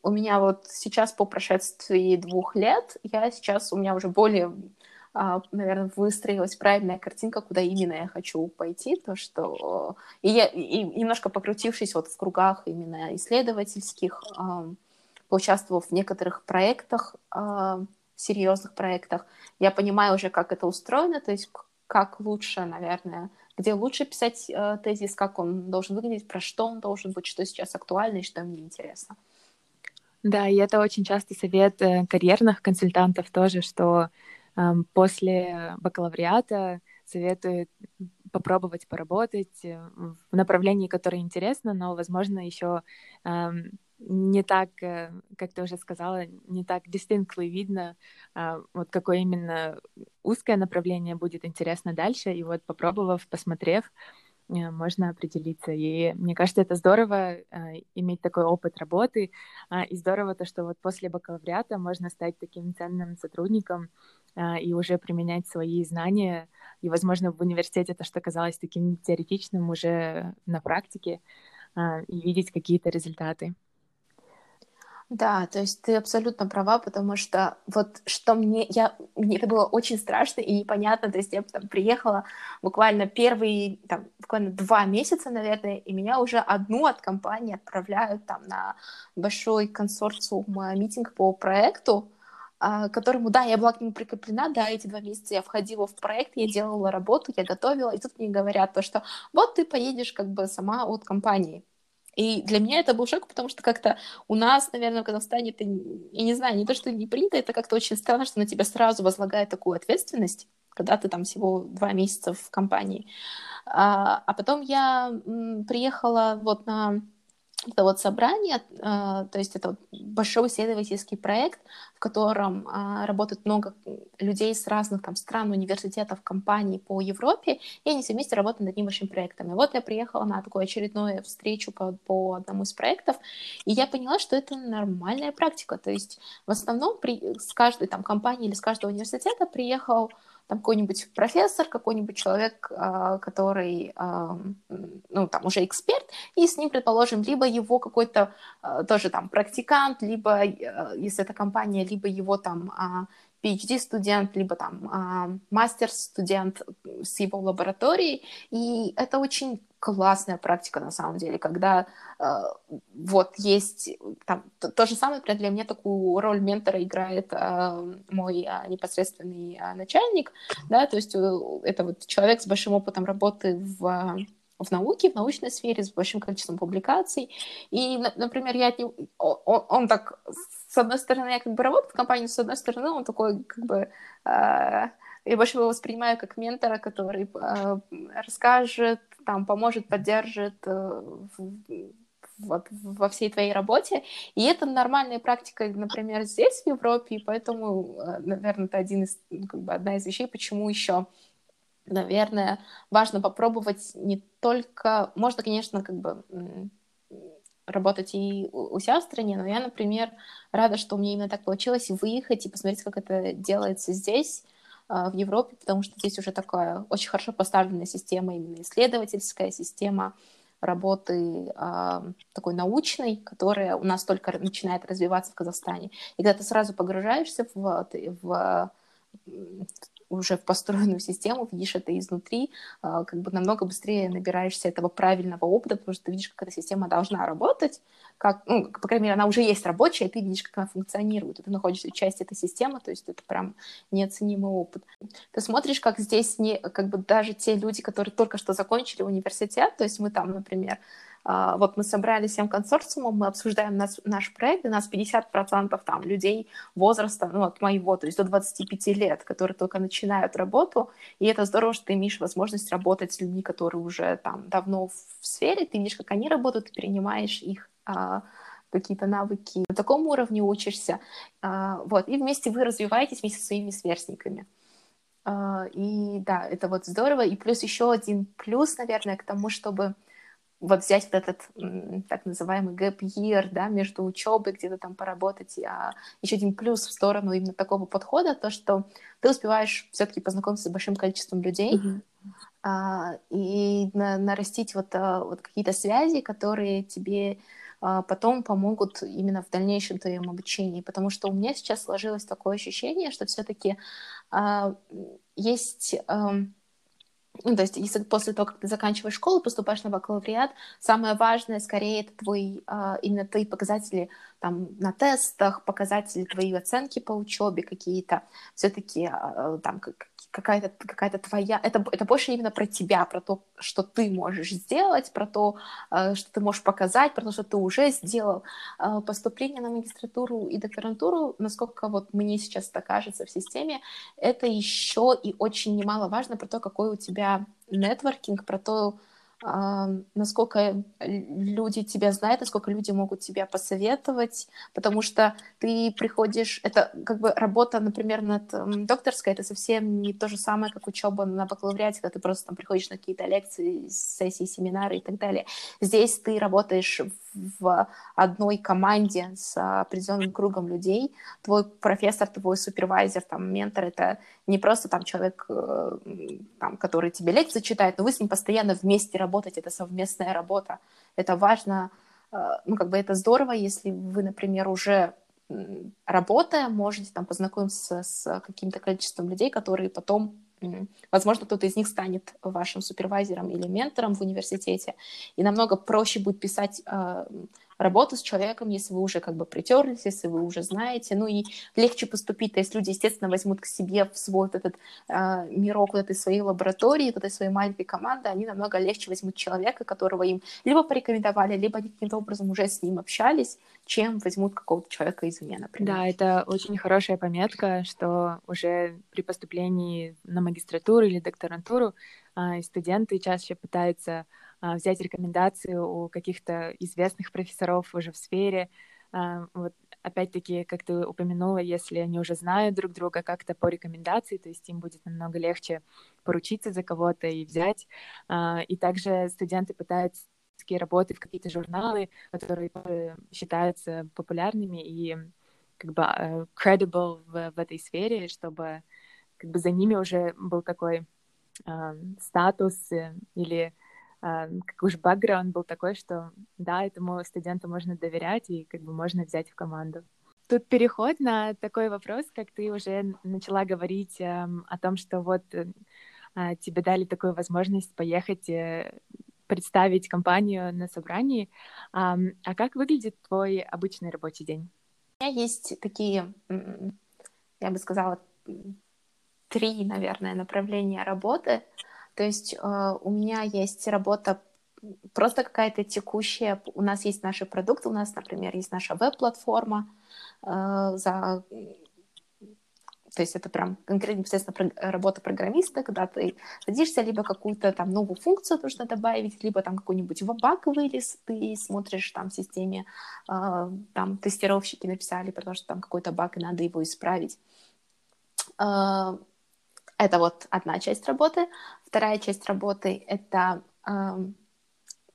у меня вот сейчас по прошествии двух лет, я сейчас, у меня уже более а, наверное, выстроилась правильная картинка, куда именно я хочу пойти, то что и я и немножко покрутившись вот в кругах именно исследовательских, поучаствовав в некоторых проектах, серьезных проектах, я понимаю уже, как это устроено, то есть как лучше, наверное, где лучше писать тезис, как он должен выглядеть, про что он должен быть, что сейчас актуально и что мне интересно. Да, и это очень часто совет э, карьерных консультантов тоже, что После бакалавриата советую попробовать поработать э, в направлении, которое интересно, но, возможно, еще не так, э, как ты уже сказала, не так distinctly видно, а, вот какое именно узкое направление будет интересно дальше. И вот попробовав, посмотрев, э, можно определиться. И мне кажется, это здорово иметь такой опыт работы, а, и здорово то, что вот после бакалавриата можно стать таким ценным сотрудником, а, и уже применять свои знания. И, возможно, в университете то, что казалось таким теоретичным, уже на практике а, и видеть какие-то результаты. Да, то есть ты абсолютно права, потому что вот что мне, я, мне это было очень страшно и непонятно, то есть я там приехала буквально первые, там, буквально два месяца, наверное, и меня уже одну от компании отправляют там на большой консорциум а, митинг по проекту, а, которому, да, я была к нему прикреплена, да, эти два месяца я входила в проект, я делала работу, я готовила, и тут мне говорят то, что вот ты поедешь как бы сама от компании. И для меня это был шок, потому что как-то у нас, наверное, в Казахстане это, я не знаю, не то, что не принято, это как-то очень странно, что на тебя сразу возлагает такую ответственность, когда ты там всего два месяца в компании. А, а потом я приехала вот на это вот собрание, а, то есть это большой исследовательский проект, в котором а, работает много людей с разных там стран, университетов, компаний по Европе, и они все вместе работают над одним большим проектом. И вот я приехала на такую очередную встречу по, по одному из проектов, и я поняла, что это нормальная практика, то есть в основном при, с каждой там компании или с каждого университета приехал там какой-нибудь профессор, какой-нибудь человек, а, который, а, ну, там, уже эксперт, и с ним, предположим, либо его какой-то а, тоже там практикант, либо, если это компания, либо его там PhD-студент, либо там мастер-студент с его лабораторией, и это очень классная практика на самом деле, когда э, вот есть там то, то же самое, для меня такую роль ментора играет э, мой э, непосредственный э, начальник, да, то есть э, это вот человек с большим опытом работы в в науке, в научной сфере, с большим количеством публикаций. И, например, я от него, он, он так, с одной стороны, я как бы работаю в компании, с одной стороны, он такой, как бы, э, я больше его воспринимаю как ментора, который э, расскажет, там, поможет, поддержит э, вот, во всей твоей работе. И это нормальная практика, например, здесь, в Европе, и поэтому, э, наверное, это один из, ну, как бы одна из вещей, почему еще наверное, важно попробовать не только... Можно, конечно, как бы работать и у себя в стране, но я, например, рада, что у меня именно так получилось, выехать и посмотреть, как это делается здесь, в Европе, потому что здесь уже такая очень хорошо поставленная система, именно исследовательская система работы такой научной, которая у нас только начинает развиваться в Казахстане. И когда ты сразу погружаешься в, в уже в построенную систему, видишь это изнутри, а, как бы намного быстрее набираешься этого правильного опыта, потому что ты видишь, как эта система должна работать, как, ну, по крайней мере, она уже есть рабочая, и ты видишь, как она функционирует, и ты находишься часть этой системы, то есть это прям неоценимый опыт. Ты смотришь, как здесь не, как бы даже те люди, которые только что закончили университет, то есть мы там, например, вот мы собрали всем консорциумом, мы обсуждаем наш, наш проект, и у нас 50% там людей возраста, ну, от моего, то есть до 25 лет, которые только начинают работу, и это здорово, что ты имеешь возможность работать с людьми, которые уже там давно в сфере, ты видишь, как они работают, ты перенимаешь их а, какие-то навыки, на таком уровне учишься, а, вот, и вместе вы развиваетесь вместе со своими сверстниками. А, и да, это вот здорово, и плюс еще один плюс, наверное, к тому, чтобы вот взять вот этот так называемый gap year, да, между учебой, где-то там поработать, а еще один плюс в сторону именно такого подхода, то, что ты успеваешь все-таки познакомиться с большим количеством людей, mm-hmm. а, и на, нарастить вот, а, вот какие-то связи, которые тебе а, потом помогут именно в дальнейшем твоем обучении, потому что у меня сейчас сложилось такое ощущение, что все-таки а, есть а, ну, то есть, если после того, как ты заканчиваешь школу, поступаешь на бакалавриат, самое важное, скорее, это твой, а, именно твои показатели там, на тестах, показатели твои оценки по учебе какие-то, все-таки а, там какая-то какая твоя... Это, это больше именно про тебя, про то, что ты можешь сделать, про то, а, что ты можешь показать, про то, что ты уже сделал. Поступление на магистратуру и докторантуру, насколько вот мне сейчас это кажется в системе, это еще и очень немаловажно про то, какой у тебя нетворкинг, про то, насколько люди тебя знают, насколько люди могут тебя посоветовать, потому что ты приходишь, это как бы работа, например, над докторской, это совсем не то же самое, как учеба на бакалавриате, когда ты просто там приходишь на какие-то лекции, сессии, семинары и так далее. Здесь ты работаешь в одной команде с определенным кругом людей. Твой профессор, твой супервайзер, там, ментор — это не просто там человек, э, там, который тебе лекции читает, но вы с ним постоянно вместе работаете, это совместная работа. Это важно, э, ну, как бы это здорово, если вы, например, уже работая, можете там познакомиться с каким-то количеством людей, которые потом Возможно, кто-то из них станет вашим супервайзером или ментором в университете, и намного проще будет писать э, работу с человеком, если вы уже как бы притерлись, если вы уже знаете, ну и легче поступить, то есть люди, естественно, возьмут к себе в свой вот этот э, мирок вот этой своей лаборатории, вот этой своей маленькой команды, они намного легче возьмут человека, которого им либо порекомендовали, либо они каким-то образом уже с ним общались, чем возьмут какого-то человека извне, например. Да, это очень хорошая пометка, что уже при поступлении на магистратуру или докторантуру э, студенты чаще пытаются а, взять рекомендацию у каких-то известных профессоров уже в сфере. А, вот опять-таки, как ты упомянула, если они уже знают друг друга как-то по рекомендации, то есть им будет намного легче поручиться за кого-то и взять. А, и также студенты пытаются работы в какие-то журналы, которые считаются популярными и как бы credible в, в этой сфере, чтобы как бы за ними уже был такой э, статус или а, как уж бэкграунд был такой, что да, этому студенту можно доверять и как бы можно взять в команду. Тут переход на такой вопрос, как ты уже начала говорить эм, о том, что вот э, а, тебе дали такую возможность поехать э, представить компанию на собрании. А, а как выглядит твой обычный рабочий день? У меня есть такие, я бы сказала, три, наверное, направления работы. То есть э, у меня есть работа просто какая-то текущая. У нас есть наши продукты, у нас, например, есть наша веб-платформа э, за то есть это прям конкретно непосредственно работа программиста, когда ты садишься, либо какую-то там новую функцию нужно добавить, либо там какой-нибудь баг вылез, ты смотришь там в системе, э, там тестировщики написали, потому что там какой-то баг, и надо его исправить. Э, это вот одна часть работы. Вторая часть работы — это э,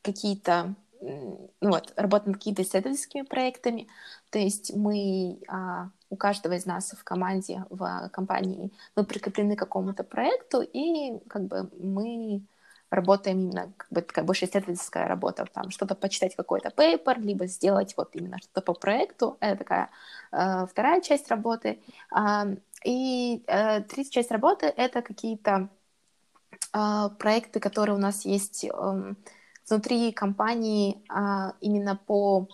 какие-то ну вот, работа над какими-то исследовательскими проектами. То есть мы а, у каждого из нас в команде, в компании, мы прикреплены к какому-то проекту, и как бы мы работаем именно как бы такая больше исследовательская работа, там что-то почитать какой-то пейпер, либо сделать вот именно что-то по проекту. Это такая э, вторая часть работы. Э, и э, третья часть работы — это какие-то проекты, которые у нас есть э, внутри компании э, именно по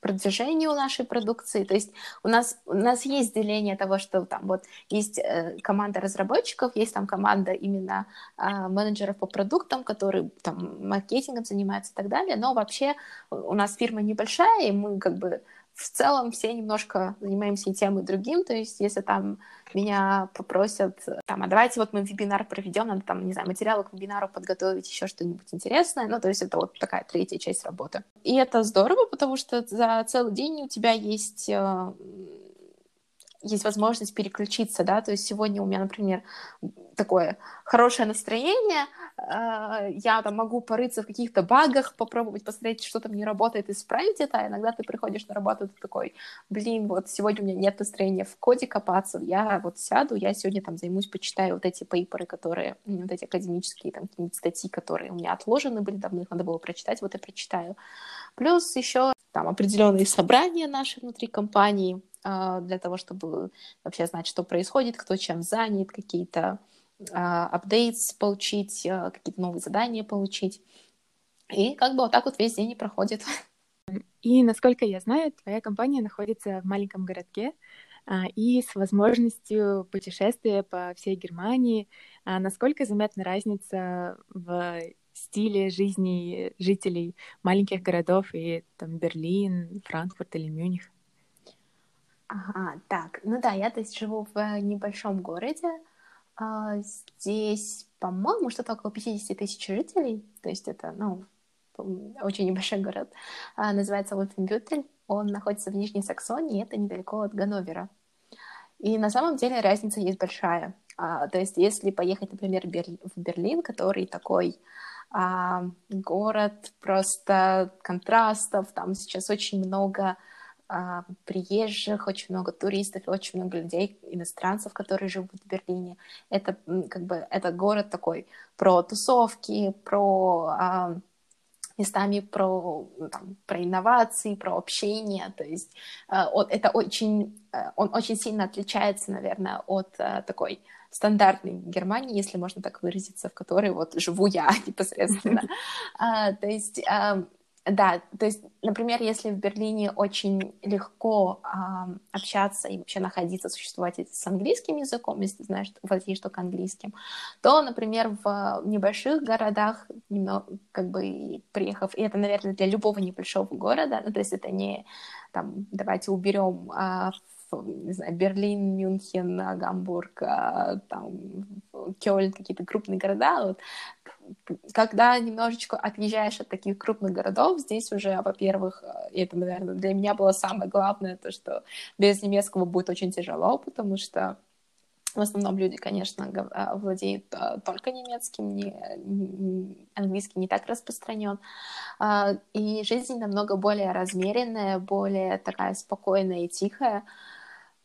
продвижению нашей продукции. То есть у нас, у нас есть деление того, что там вот есть э, команда разработчиков, есть там команда именно э, менеджеров по продуктам, которые там маркетингом занимаются и так далее, но вообще у нас фирма небольшая, и мы как бы в целом все немножко занимаемся и тем, и другим. То есть, если там меня попросят, там, а давайте вот мы вебинар проведем, надо там, не знаю, материалы к вебинару подготовить, еще что-нибудь интересное. Ну, то есть это вот такая третья часть работы. И это здорово, потому что за целый день у тебя есть э, есть возможность переключиться, да, то есть сегодня у меня, например, такое хорошее настроение, э, я там могу порыться в каких-то багах, попробовать посмотреть, что там не работает, исправить это, а иногда ты приходишь на работу, ты такой, блин, вот сегодня у меня нет настроения в коде копаться, я вот сяду, я сегодня там займусь, почитаю вот эти пейперы, которые, вот эти академические там статьи, которые у меня отложены были давно, их надо было прочитать, вот я прочитаю. Плюс еще там определенные собрания наши внутри компании, а, для того, чтобы вообще знать, что происходит, кто чем занят, какие-то апдейтс получить, а, какие-то новые задания получить. И как бы вот так вот весь день и проходит. [LAUGHS] И, насколько я знаю, твоя компания находится в маленьком городке а, и с возможностью путешествия по всей Германии. Насколько заметна разница в стиле жизни жителей маленьких городов и там Берлин, Франкфурт или Мюнхен? Ага, так, ну да, я то есть живу в небольшом городе. А, здесь, по-моему, что-то около 50 тысяч жителей. То есть это, ну, очень небольшой город. А, называется Лутенбютель. Он находится в Нижней Саксонии, это недалеко от Ганновера. И на самом деле разница есть большая. А, то есть если поехать, например, в Берлин, который такой а, город просто контрастов, там сейчас очень много а, приезжих, очень много туристов, очень много людей, иностранцев, которые живут в Берлине. Это как бы это город такой про тусовки, про а, местами про, ну, там, про инновации, про общение. То есть а, это очень, э, он очень сильно отличается, наверное, от а, такой стандартной Германии, если можно так выразиться, в которой вот живу я [LAUGHS] непосредственно. [LAUGHS] А, то есть да, то есть, например, если в Берлине очень легко э, общаться и вообще находиться, существовать с английским языком, если ты знаешь, владеешь только английским, то, например, в небольших городах, немного, как бы приехав, и это, наверное, для любого небольшого города, ну, то есть это не, там, давайте уберем э, не знаю, Берлин, Мюнхен, Гамбург, там, Кёльн, какие-то крупные города, вот, когда немножечко отъезжаешь от таких крупных городов, здесь уже, во-первых, э, это, наверное, для меня было самое главное, то, что без немецкого будет очень тяжело, потому что в основном люди, конечно, э, владеют э, только немецким, не, английский не так распространен. И жизнь намного более размеренная, более такая спокойная и тихая.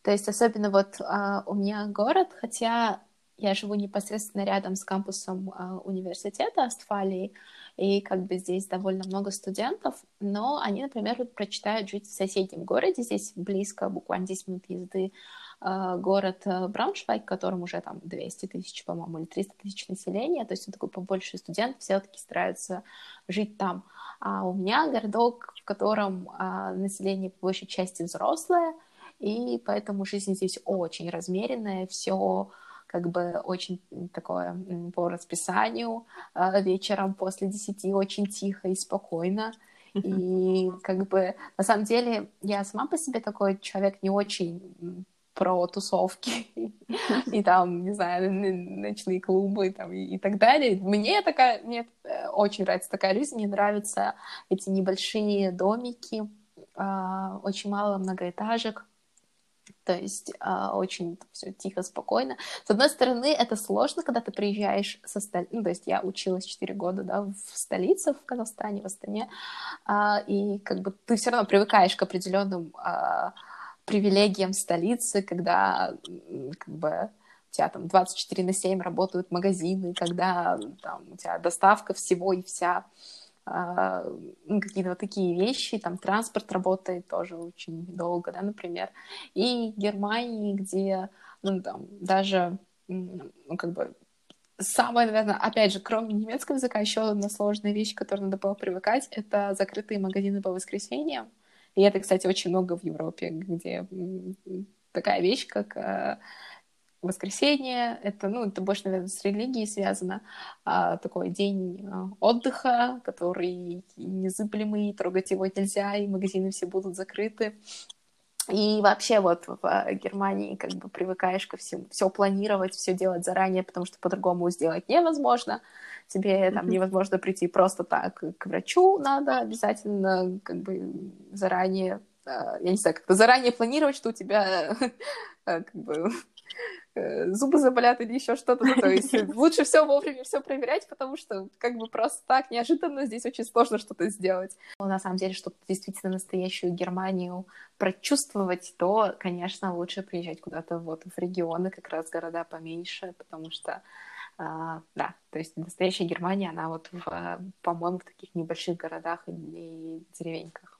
То есть особенно вот у меня город, хотя я живу непосредственно рядом с кампусом э, университета Астфалии, и как бы здесь довольно много студентов, но они, например, предпочитают жить в соседнем городе, здесь близко, буквально 10 минут езды, э, город э, Брауншвайг, в котором уже там 200 тысяч, по-моему, или 300 тысяч населения, то есть он такой побольше студент, все-таки стараются жить там. А у меня городок, в котором э, население по большей части взрослое, и поэтому жизнь здесь очень размеренная, все как бы очень такое по расписанию, а, вечером после десяти очень тихо и спокойно. И как бы на самом деле я сама по себе такой человек не очень про тусовки [LAUGHS] и там, не знаю, ночные клубы там, и, и так далее. Мне такая, мне э, очень нравится такая жизнь, мне нравятся эти небольшие домики, а, очень мало многоэтажек, то есть э, очень все тихо, спокойно. С одной стороны, это сложно, когда ты приезжаешь со столицы. Ну, то есть я училась 4 года да, в столице, в Казахстане, в Астане, э, и как бы ты все равно привыкаешь к определенным э, привилегиям столицы, когда как бы у тебя там 24 на 7 работают магазины, когда там у тебя доставка всего и вся, какие-то вот такие вещи, там транспорт работает тоже очень долго, да, например. И Германии, где, ну, там, даже, ну, как бы Самое, наверное, опять же, кроме немецкого языка, еще одна сложная вещь, к которой надо было привыкать, это закрытые магазины по воскресеньям. И это, кстати, очень много в Европе, где такая вещь, как э, воскресенье, это, ну, это больше, наверное, с религией связано, а, такой день э, отдыха, который незыблемый, трогать его нельзя, и магазины все будут закрыты. И вообще вот в Германии как бы привыкаешь ко всему, все планировать, все делать заранее, потому что по-другому сделать невозможно. Тебе там невозможно прийти просто так к врачу, надо обязательно как бы заранее, э, я не знаю, как-то заранее планировать, что у тебя э, [LAUGHS] как бы зубы заболят или еще что-то. Ну, то есть [LAUGHS] лучше все вовремя все проверять, потому что как бы просто так неожиданно здесь очень сложно что-то сделать. Но на самом деле, чтобы действительно настоящую Германию прочувствовать, то, конечно, лучше приезжать куда-то вот в регионы, как раз города поменьше, потому что Uh, да, то есть настоящая Германия, она вот, в, по-моему, в таких небольших городах и деревеньках.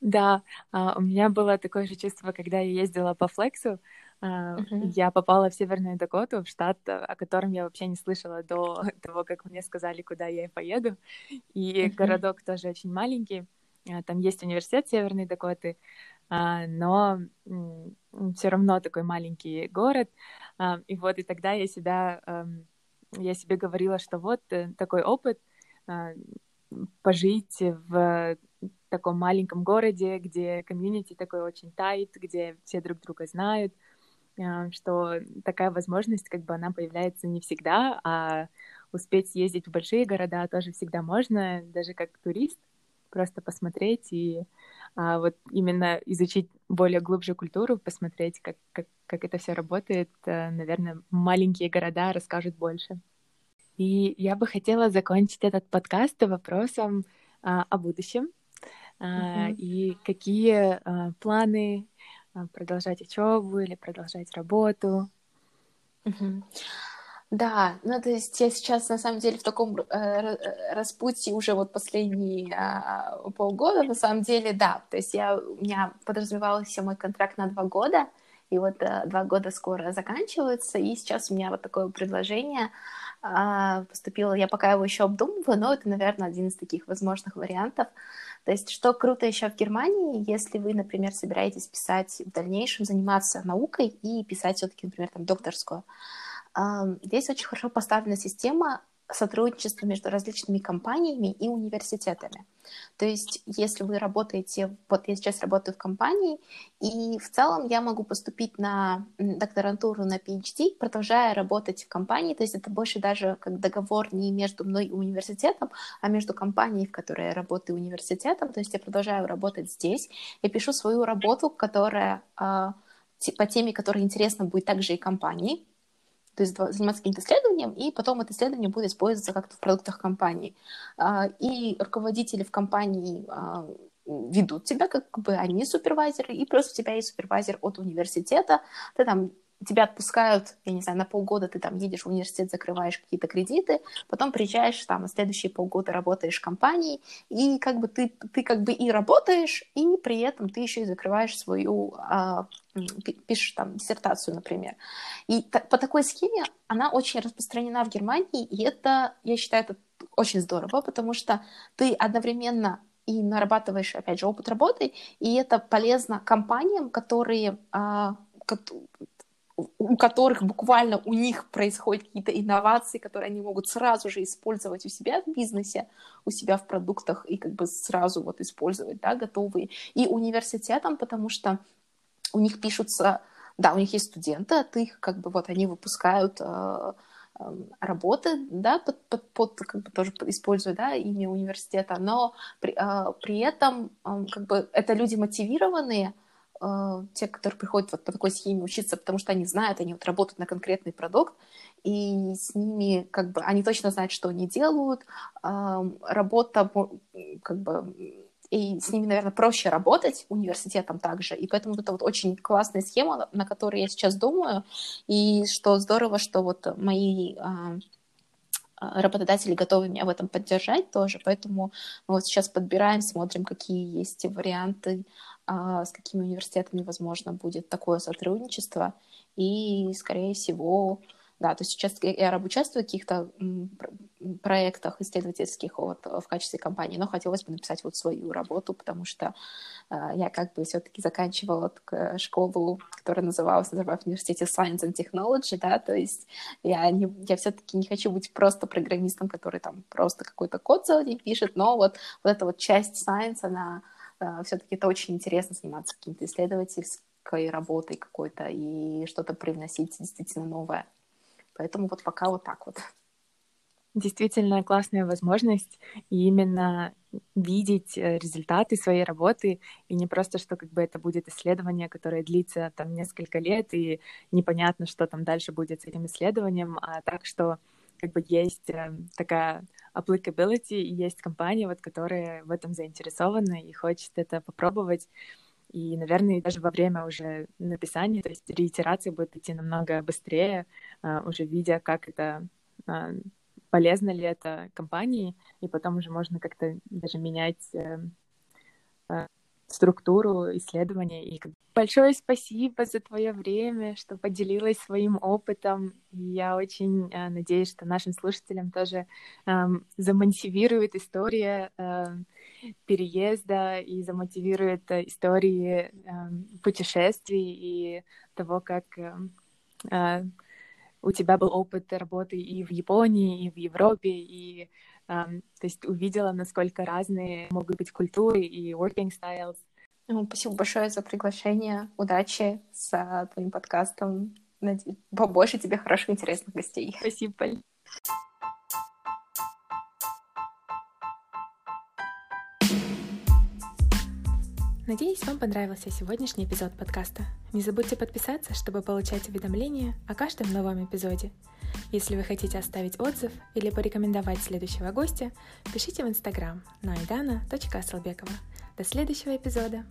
Да, uh, у меня было такое же чувство, когда я ездила по флексу, Uh-huh. Я попала в Северную Дакоту, в штат, о котором я вообще не слышала до [LAUGHS] того, как мне сказали, куда я поеду. И uh-huh. городок тоже очень маленький. А, там есть университет Северной Дакоты, а, но все равно такой маленький город. И вот и тогда я себя, я себе говорила, что вот э, такой опыт пожить в таком маленьком городе, где комьюнити такой очень тайт, где все друг друга знают, что такая возможность, как бы она появляется не всегда, а успеть съездить в большие города тоже всегда можно, даже как турист, просто посмотреть и а, вот именно изучить более глубже культуру, посмотреть, как, как, как это все работает, а, наверное, маленькие города расскажут больше. И я бы хотела закончить этот подкаст вопросом а, о будущем. Uh-huh. И какие а, планы а, продолжать учебу или продолжать работу. Да, ну то есть я сейчас на самом деле в таком э, распутье уже вот последние э, полгода, на самом деле, да, то есть я, у меня подразумевался мой контракт на два года, и вот э, два года скоро заканчиваются, и сейчас у меня вот такое предложение э, поступило, я пока его еще обдумываю, но это, наверное, один из таких возможных вариантов, то есть, что круто еще в Германии, если вы, например, собираетесь писать в дальнейшем, заниматься наукой и писать все-таки, например, там, докторскую, здесь очень хорошо поставлена система сотрудничество между различными компаниями и университетами. То есть, если вы работаете, вот я сейчас работаю в компании, и в целом я могу поступить на докторантуру на PhD, продолжая работать в компании, то есть это больше даже как договор не между мной и университетом, а между компанией, в которой я работаю, и университетом, то есть я продолжаю работать здесь, я пишу свою работу, которая а, по теме, которая интересна будет также и компании, то есть заниматься каким-то исследованием, и потом это исследование будет использоваться как-то в продуктах компании. А, и руководители в компании а, ведут тебя, как бы они супервайзеры, и плюс у тебя есть супервайзер от университета, ты там тебя отпускают, я не знаю, на полгода ты там едешь в университет, закрываешь какие-то кредиты, потом приезжаешь там на следующие полгода работаешь в компании, и как бы ты, ты как бы и работаешь, и при этом ты еще и закрываешь свою, а, пишешь там диссертацию, например. И та, по такой схеме она очень распространена в Германии, и это, я считаю, это очень здорово, потому что ты одновременно и нарабатываешь, опять же, опыт работы, и это полезно компаниям, которые а, у которых буквально у них происходят какие-то инновации, которые они могут сразу же использовать у себя в бизнесе, у себя в продуктах и как бы сразу вот использовать, да, готовые. И университетам, потому что у них пишутся, да, у них есть студенты, от их как бы вот они выпускают э, э, работы, да, под, под, под как бы тоже используя, да, имя университета, но при, э, при этом э, как бы это люди мотивированные, те, которые приходят вот по такой схеме учиться, потому что они знают, они вот работают на конкретный продукт, и с ними как бы они точно знают, что они делают. Э, работа как бы и с ними, наверное, проще работать университетом также, и поэтому это вот очень классная схема, на которой я сейчас думаю, и что здорово, что вот мои а, а, работодатели готовы меня в этом поддержать тоже, поэтому мы вот сейчас подбираем, смотрим, какие есть варианты, а, с какими университетами, возможно, будет такое сотрудничество, и, скорее всего, да, то есть сейчас я участвую в каких-то проектах исследовательских вот, в качестве компании, но хотелось бы написать вот свою работу, потому что э, я как бы все-таки заканчивала школу, которая называлась, называлась в университете Science and Technology, да, то есть я, не, я все-таки не хочу быть просто программистом, который там просто какой-то код целый пишет, но вот, вот эта вот часть science, она э, все-таки это очень интересно заниматься каким-то исследовательской работой какой-то и что-то привносить действительно новое. Поэтому вот пока вот так вот. Действительно классная возможность именно видеть э, результаты своей работы, и не просто, что как бы это будет исследование, которое длится там несколько лет, и непонятно, что там дальше будет с этим исследованием, а так, что как бы есть э, такая applicability, и есть компания, вот, которая в этом заинтересована и хочет это попробовать. И, наверное, даже во время уже написания, то есть реитерация будет идти намного быстрее, а, уже видя, как это а, полезно ли это компании, и потом уже можно как-то даже менять э, а, структуру исследования. И большое спасибо за твое время, что поделилась своим опытом. Я очень э, надеюсь, что нашим слушателям тоже э, замотивирует история э, переезда и замотивирует э, истории э, путешествий и того, как э, э, у тебя был опыт работы и в Японии, и в Европе, и Um, то есть увидела, насколько разные могут быть культуры и working styles. Ну, спасибо большое за приглашение. Удачи с а, твоим подкастом. Побольше тебе хороших, интересных гостей. Спасибо, Надеюсь, вам понравился сегодняшний эпизод подкаста. Не забудьте подписаться, чтобы получать уведомления о каждом новом эпизоде. Если вы хотите оставить отзыв или порекомендовать следующего гостя, пишите в инстаграм на aidana.asalbekova. До следующего эпизода!